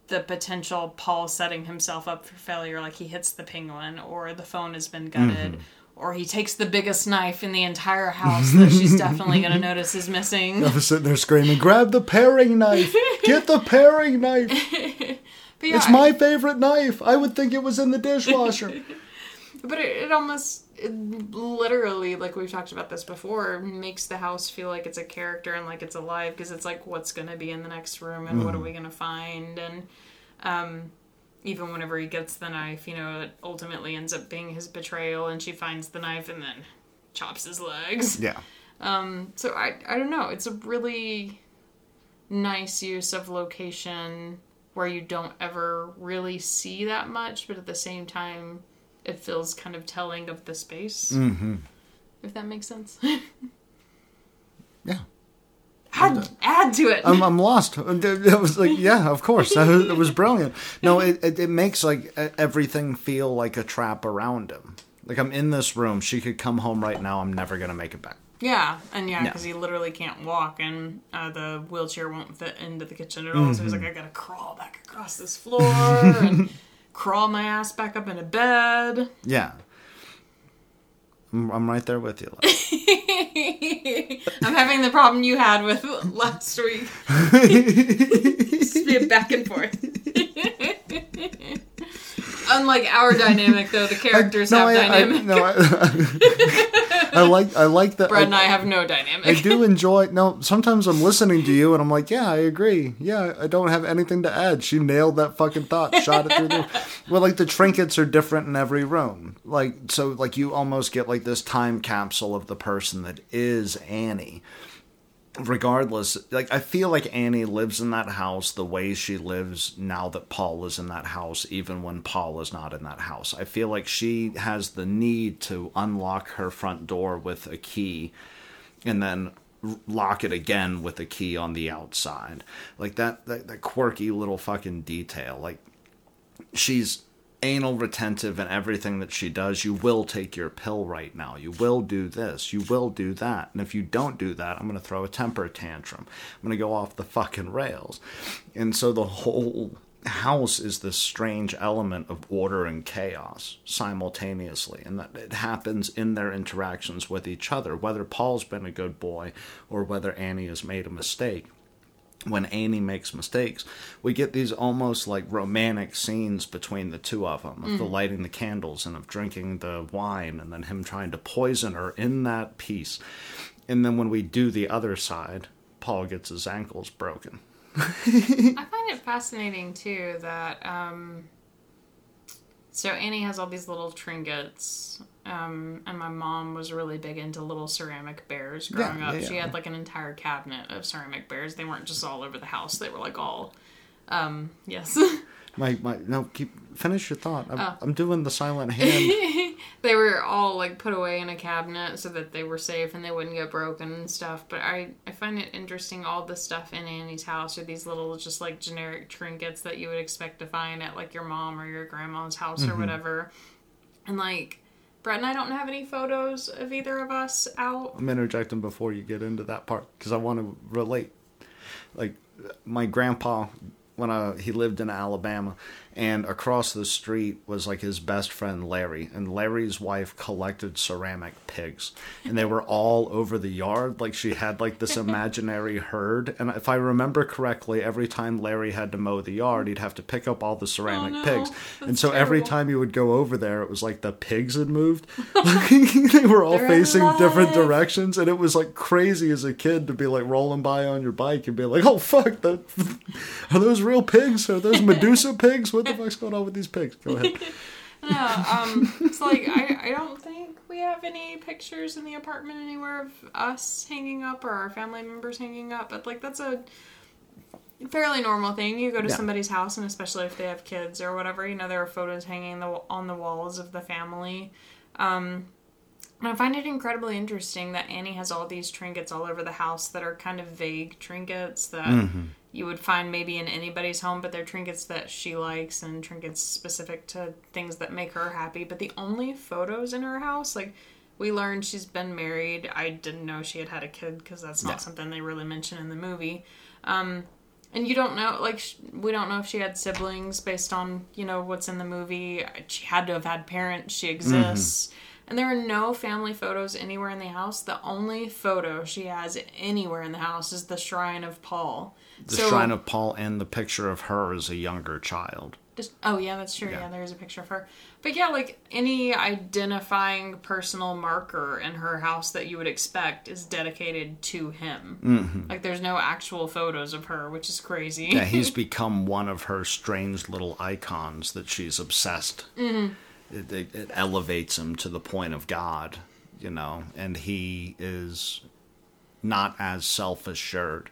the potential Paul setting himself up for failure, like he hits the penguin, or the phone has been gutted. Mm-hmm. Or he takes the biggest knife in the entire house that she's definitely going to notice is missing. I was sitting there screaming, "Grab the paring knife! Get the paring knife! Yeah, It's my favorite knife. I would think it was in the dishwasher." But it, it almost, it literally, like we've talked about this before, makes the house feel like it's a character and like it's alive because it's like, what's going to be in the next room and what are we going to find? And um, even whenever he gets the knife, you know, it ultimately ends up being his betrayal and she finds the knife and then chops his legs. yeah, So I, I don't know. It's a really nice use of location where you don't ever really see that much, but at the same time, it feels kind of telling of the space. Mm-hmm. If that makes sense. yeah. add, add to it. I'm, I'm lost. It was like, yeah, of course. That was, it was brilliant. No, it, it, it makes like everything feel like a trap around him. Like I'm in this room. She could come home right now. I'm never gonna make it back. yeah, and yeah, No. because he literally can't walk, and uh, the wheelchair won't fit into the kitchen at all. So he's like, Mm-hmm. I gotta crawl back across this floor and crawl my ass back up into bed. Yeah. I'm, I'm right there with you. I'm having the problem you had with last week. Just be a back and forth. Unlike our dynamic, though, the characters have I, dynamic. I, no, I, like I like that. Brad and I, I have no dynamic. I do enjoy. No, sometimes I'm listening to you and I'm like, yeah, I agree. Yeah, I don't have anything to add. She nailed that fucking thought. Shot it through the. Well, like the trinkets are different in every room. Like so, like you almost get like this time capsule of the person that is Annie. Regardless, like I feel like Annie lives in that house the way she lives now that Paul is in that house, even when Paul is not in that house. I feel like she has the need to unlock her front door with a key and then lock it again with a key on the outside. Like that, that, that quirky little fucking detail. Like she's anal retentive in everything that she does. You will take your pill right now. You will do this. You will do that. And if you don't do that, I'm going to throw a temper tantrum. I'm going to go off the fucking rails. And so the whole house is this strange element of order and chaos simultaneously and that it happens in their interactions with each other whether paul's been a good boy or whether annie has made a mistake when Annie makes mistakes, we get these almost like romantic scenes between the two of them of the lighting the candles and of drinking the wine and then him trying to poison her in that piece. And then when we do the other side, Paul gets his ankles broken. I find it fascinating too that um, so Annie has all these little trinkets, um, and my mom was really big into little ceramic bears growing Yeah, up. yeah, She yeah. had like an entire cabinet of ceramic bears. They weren't just all over the house; they were like all, um, yes. My my no, keep finish your thought. I'm, Oh. I'm doing the silent hand. they were all like put away in a cabinet so that they were safe and they wouldn't get broken and stuff. But I, I find it interesting all the stuff in Annie's house are these little just like generic trinkets that you would expect to find at like your mom or your grandma's house or whatever. And like Brett and I don't have any photos of either of us out. I'm interjecting before you get into that part because I want to relate. Like my grandpa, when I, he lived in Alabama, and across the street was like his best friend Larry, and Larry's wife collected ceramic pigs, and they were all over the yard. Like she had like this imaginary herd, and if I remember correctly, every time Larry had to mow the yard, he'd have to pick up all the ceramic no. pigs, and That's so every time you would go over there, it was like the pigs had moved. they were all They're facing different directions, and it was like crazy as a kid to be like rolling by on your bike and be like, "Oh fuck, that are those real pigs? Are those Medusa pigs? What the fuck's going on with these pigs?" Go ahead. No, um, it's like I, I don't think we have any pictures in the apartment anywhere of us hanging up or our family members hanging up. But like that's a fairly normal thing. You go to Yeah. somebody's house, and especially if they have kids or whatever, you know, there are photos hanging the, on the walls of the family. Um, and I find it incredibly interesting that Annie has all these trinkets all over the house that are kind of vague trinkets that you would find maybe in anybody's home, but they're trinkets that she likes and trinkets specific to things that make her happy. But the only photos in her house, like we learned she's been married. I didn't know she had had a kid because that's not Yeah. something they really mention in the movie. Um, and you don't know, like, sh- we don't know if she had siblings based on, you know, what's in the movie. She had to have had parents. She exists. And there are no family photos anywhere in the house. The only photo she has anywhere in the house is the shrine of Paul. The shrine of Paul and the picture of her as a younger child. Just, oh yeah, that's true. Yeah. Yeah. there's a picture of her. But yeah, like any identifying personal marker in her house that you would expect is dedicated to him. Like there's no actual photos of her, which is crazy. Yeah, he's become one of her strange little icons that she's obsessed. Mm-hmm. It, it, it elevates him to the point of God, you know, and he is not as self assured.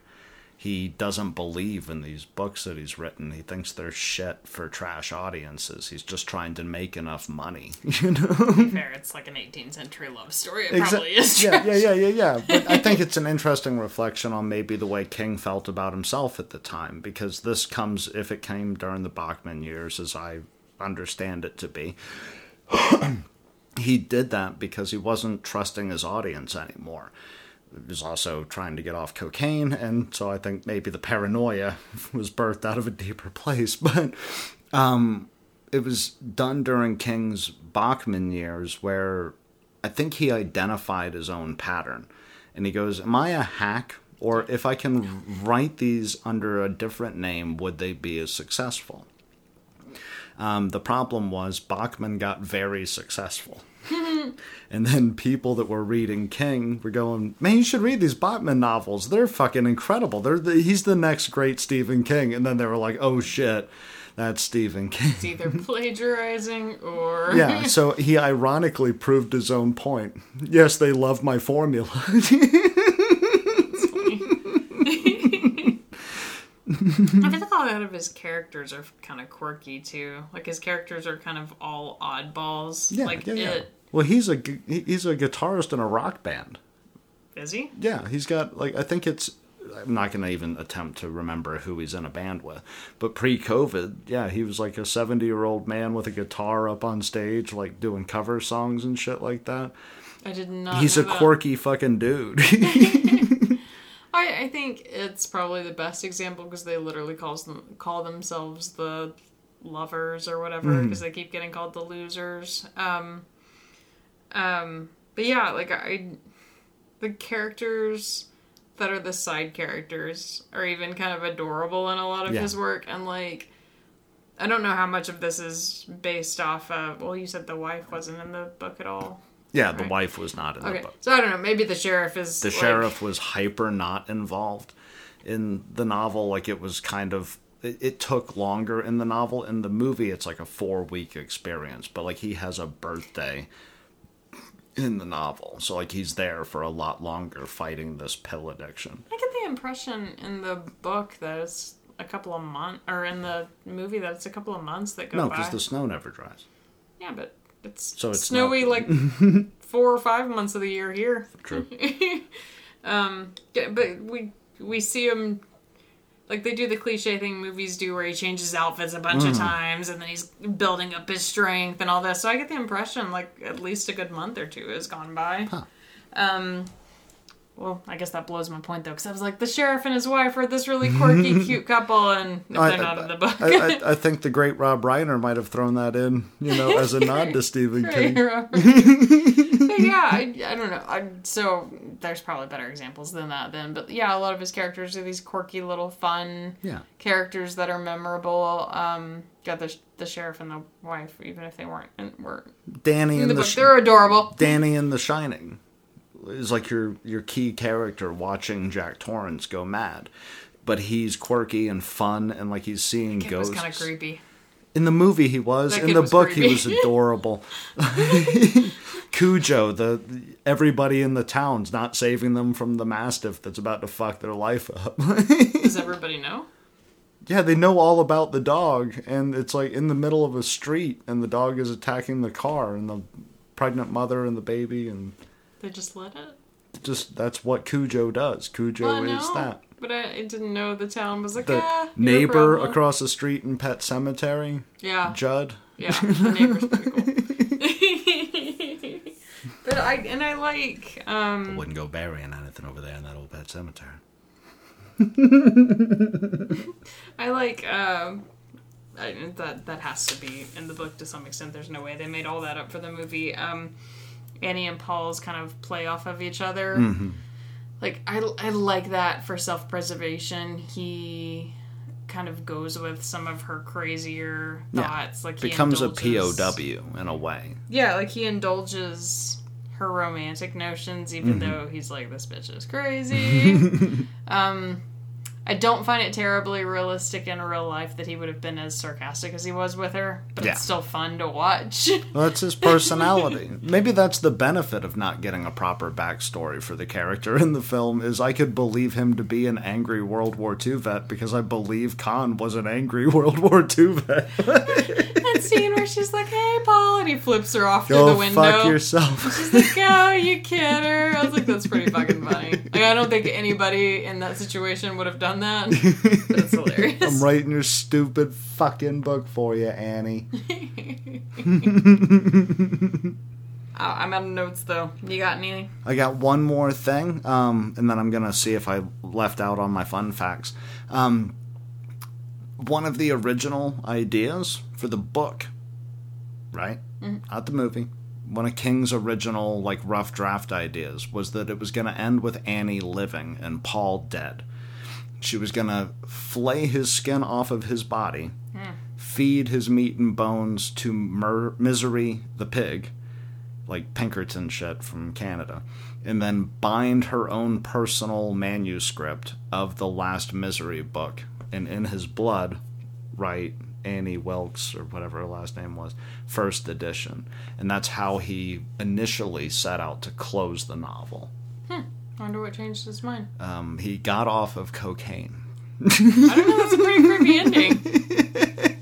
He doesn't believe in these books that he's written. He thinks they're shit for trash audiences. He's just trying to make enough money, you know. fair, it's like an 18th century love story. It Exa- probably is true. Yeah, yeah, yeah, yeah, yeah. But I think it's an interesting reflection on maybe the way King felt about himself at the time, because this comes, if it came during the Bachman years, as I understand it to be, he did that because he wasn't trusting his audience anymore. Was also trying to get off cocaine, and so I think maybe the paranoia was birthed out of a deeper place. But um, it was done during King's Bachman years where I think he identified his own pattern. And he goes, Am I a hack? Or if I can write these under a different name, would they be as successful? Um, the problem was Bachman got very successful. and then people that were reading King were going, "Man, you should read these Bachman novels. They're fucking incredible. They're the, he's the next great Stephen King." And then they were like, "Oh shit, that's Stephen King." It's either plagiarizing or yeah, so he ironically proved his own point. Yes, they love my formula. I feel like a lot of his characters are kind of quirky too. Like his characters are kind of all oddballs. yeah, like yeah, yeah. it. Well, he's a he's a guitarist in a rock band. Is he? Yeah, he's got like I think it's I'm not going to even attempt to remember who he's in a band with. But pre-COVID, yeah, he was like a 70-year-old man with a guitar up on stage like doing cover songs and shit like that. I did not. he's a know that. quirky fucking dude. I, I think it's probably the best example because they literally calls them call themselves the lovers or whatever Mm. because they keep getting called the losers. Um, um, but yeah, like I, the characters that are the side characters are even kind of adorable in a lot of Yeah. his work, and like. I don't know how much of this is based off of. Well, you said the wife wasn't in the book at all. yeah, the Right. wife was not in the book. so I don't know. Maybe the sheriff is the like- sheriff was hyper not involved in the novel like it was kind of it, it took longer in the novel in the movie it's like a four week experience but like he has a birthday in the novel so like he's there for a lot longer fighting this pill addiction I get the impression in the book that it's a couple of months, or in the movie that it's a couple of months that go No, because the snow never dries. Yeah, but it's So it's snowy like four or five months of the year here. True. Um, yeah, but we we see him like they do the cliche thing movies do where he changes outfits a bunch of Mm. times and then he's building up his strength and all this. So I get the impression like at least a good month or two has gone by. Huh. Um, well, I guess that blows my point though, because I was like, the sheriff and his wife are this really quirky, cute couple, and if I- they're not in the book, I, I, I think the great Rob Reiner might have thrown that in, you know, as a nod to Stephen King. Yeah, I, I don't know. I, so there's probably better examples than that then. But yeah, a lot of his characters are these quirky little fun Yeah. characters that are memorable. Um, got the the sheriff and the wife, even if they weren't in, were Danny in in the the book, Sh- they're adorable. Danny in The Shining is like your your key character watching Jack Torrance go mad. But he's quirky and fun and like he's seeing ghosts. kind of creepy. In the movie he was. That In the was book he was adorable. Cujo, the everybody in the town's not saving them from the mastiff that's about to fuck their life up. Does everybody know? Yeah, they know all about the dog, and it's like in the middle of a street, and the dog is attacking the car, and the pregnant mother and the baby, and They just let it. just that's what Cujo does. Cujo Well, is no, that. But I, I didn't know the town was like The ah, a neighbor problem." across the street in Pet Sematary, Yeah, Judd. yeah, the neighbor's pretty cool. but I and I like um Wouldn't go burying anything over there in that old Pet Cemetery. I like um I, that that has to be in the book to some extent. There's no way they made all that up for the movie. Um, Annie and Paul's kind of play off of each other. Mm-hmm. Like I, I like that for self preservation. He kind of goes with some of her crazier Yeah. thoughts. Like he Becomes a POW in a way. Yeah, like he indulges her romantic notions, even Mm-hmm. though he's like, this bitch is crazy. um, I don't find it terribly realistic in real life that he would have been as sarcastic as he was with her, but Yeah. it's still fun to watch. Well, that's his personality. Maybe that's the benefit of not getting a proper backstory for the character in the film is I could believe him to be an angry World War II vet because I believe Caan was an angry World War II vet. that scene where she's like, hey, Paul, and he flips her off through the window. fuck yourself. She's like, oh, you kid her. I was like, that's pretty fucking funny. Like, I don't think anybody in that situation would have done that, but it's hilarious. I'm writing your stupid fucking book for you, Annie. Oh, I'm out of notes though. You got any? I got one more thing, um, and then I'm gonna see if I left out on my fun facts. Um, one of the original ideas for the book, right? Not the movie. One of King's original like rough draft ideas was that it was gonna end with Annie living and Paul dead. She was gonna flay his skin off of his body, hmm. feed his meat and bones to Mer- Misery the pig, like Pinkerton shit from Canada, and then bind her own personal manuscript of the last Misery book, and in his blood, write Annie Wilkes or whatever her last name was, first edition, and that's how he initially set out to close the novel. Wonder what changed his mind. Um, he got off of cocaine. I don't know. That's a pretty creepy ending.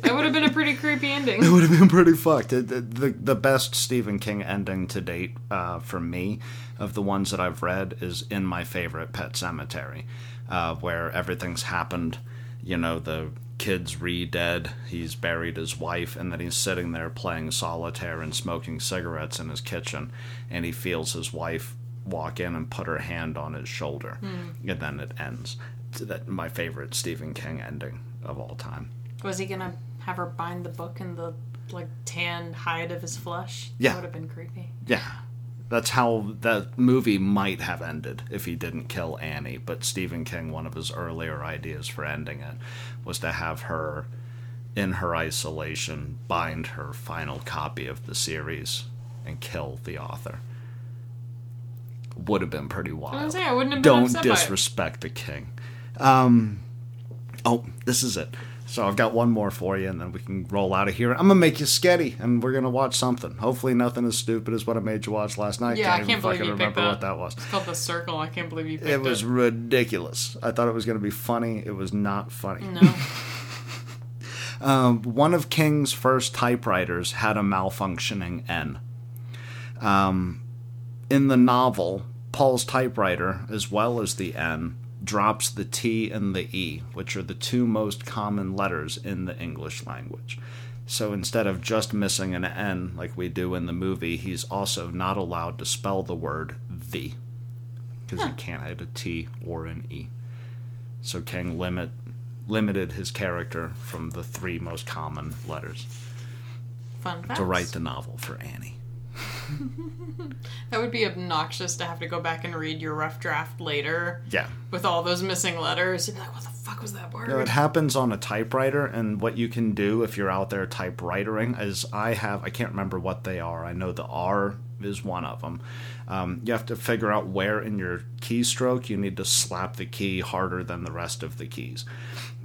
That would have been a pretty creepy ending. It would have been pretty fucked. The, the, the best Stephen King ending to date uh, for me, of the ones that I've read, is in my favorite Pet Sematary, uh, where everything's happened. You know, the kid's re dead, he's buried his wife, and then he's sitting there playing solitaire and smoking cigarettes in his kitchen, and he feels his wife walk in and put her hand on his shoulder, hmm. and then it ends. That my favorite Stephen King ending of all time. Was he gonna have her bind the book in the like tan hide of his flesh? Yeah. That would have been creepy. Yeah. That's how that movie might have ended if he didn't kill Annie. But Stephen King, one of his earlier ideas for ending it was to have her, in her isolation, bind her final copy of the series and kill the author. Would have been pretty wild. gonna I wouldn't have Don't it. disrespect the king. Um, oh, this is it. So I've got one more for you, and then we can roll out of here. I'm gonna make you sketty, and we're gonna watch something. Hopefully, nothing as stupid as what I made you watch last night. Yeah, I can't believe fucking you remember that. what that was. It's called The Circle. I can't believe you picked It was ridiculous. I thought it was gonna be funny. It was not funny. No. Um, one of King's first typewriters had a malfunctioning N. Um, in the novel, Paul's typewriter, as well as the N, drops the T and the E, which are the two most common letters in the English language. So instead of just missing an N like we do in the movie, he's also not allowed to spell the word the because he can't add a T or an E. So King limit limited his character from the three most common letters Fun to write the novel for Annie. That would be obnoxious to have to go back and read your rough draft later Yeah. with all those missing letters. You'd be like, what the fuck was that word? It happens on a typewriter, and what you can do if you're out there typewriting is I have, I can't remember what they are. I know the R is one of them. Um, you have to figure out where in your keystroke you need to slap the key harder than the rest of the keys.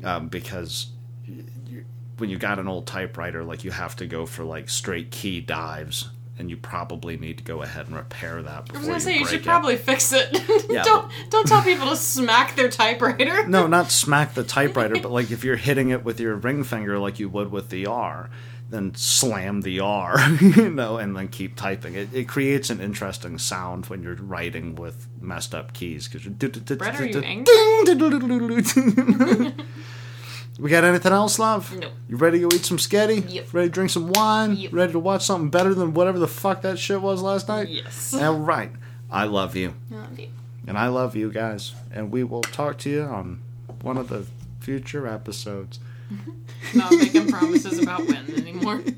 Um, because you, when you got an old typewriter, like you have to go for like straight key dives. And you probably need to go ahead and repair that I was gonna you say you should it. probably fix it. Yeah, don't don't tell people to smack their typewriter. no, not smack the typewriter, but like if you're hitting it with your ring finger like you would with the R, then slam the R, you know, and then keep typing. It, it creates an interesting sound when you're writing with messed up keys because you're. Brett, are you angry? We got anything else, love? No. You ready to go eat some sketty? Yep. Ready to drink some wine? Yep. Ready to watch something better than whatever the fuck that shit was last night? Yes. All right. I love you. I love you. And I love you guys. And we will talk to you on one of the future episodes. Not making promises about when anymore.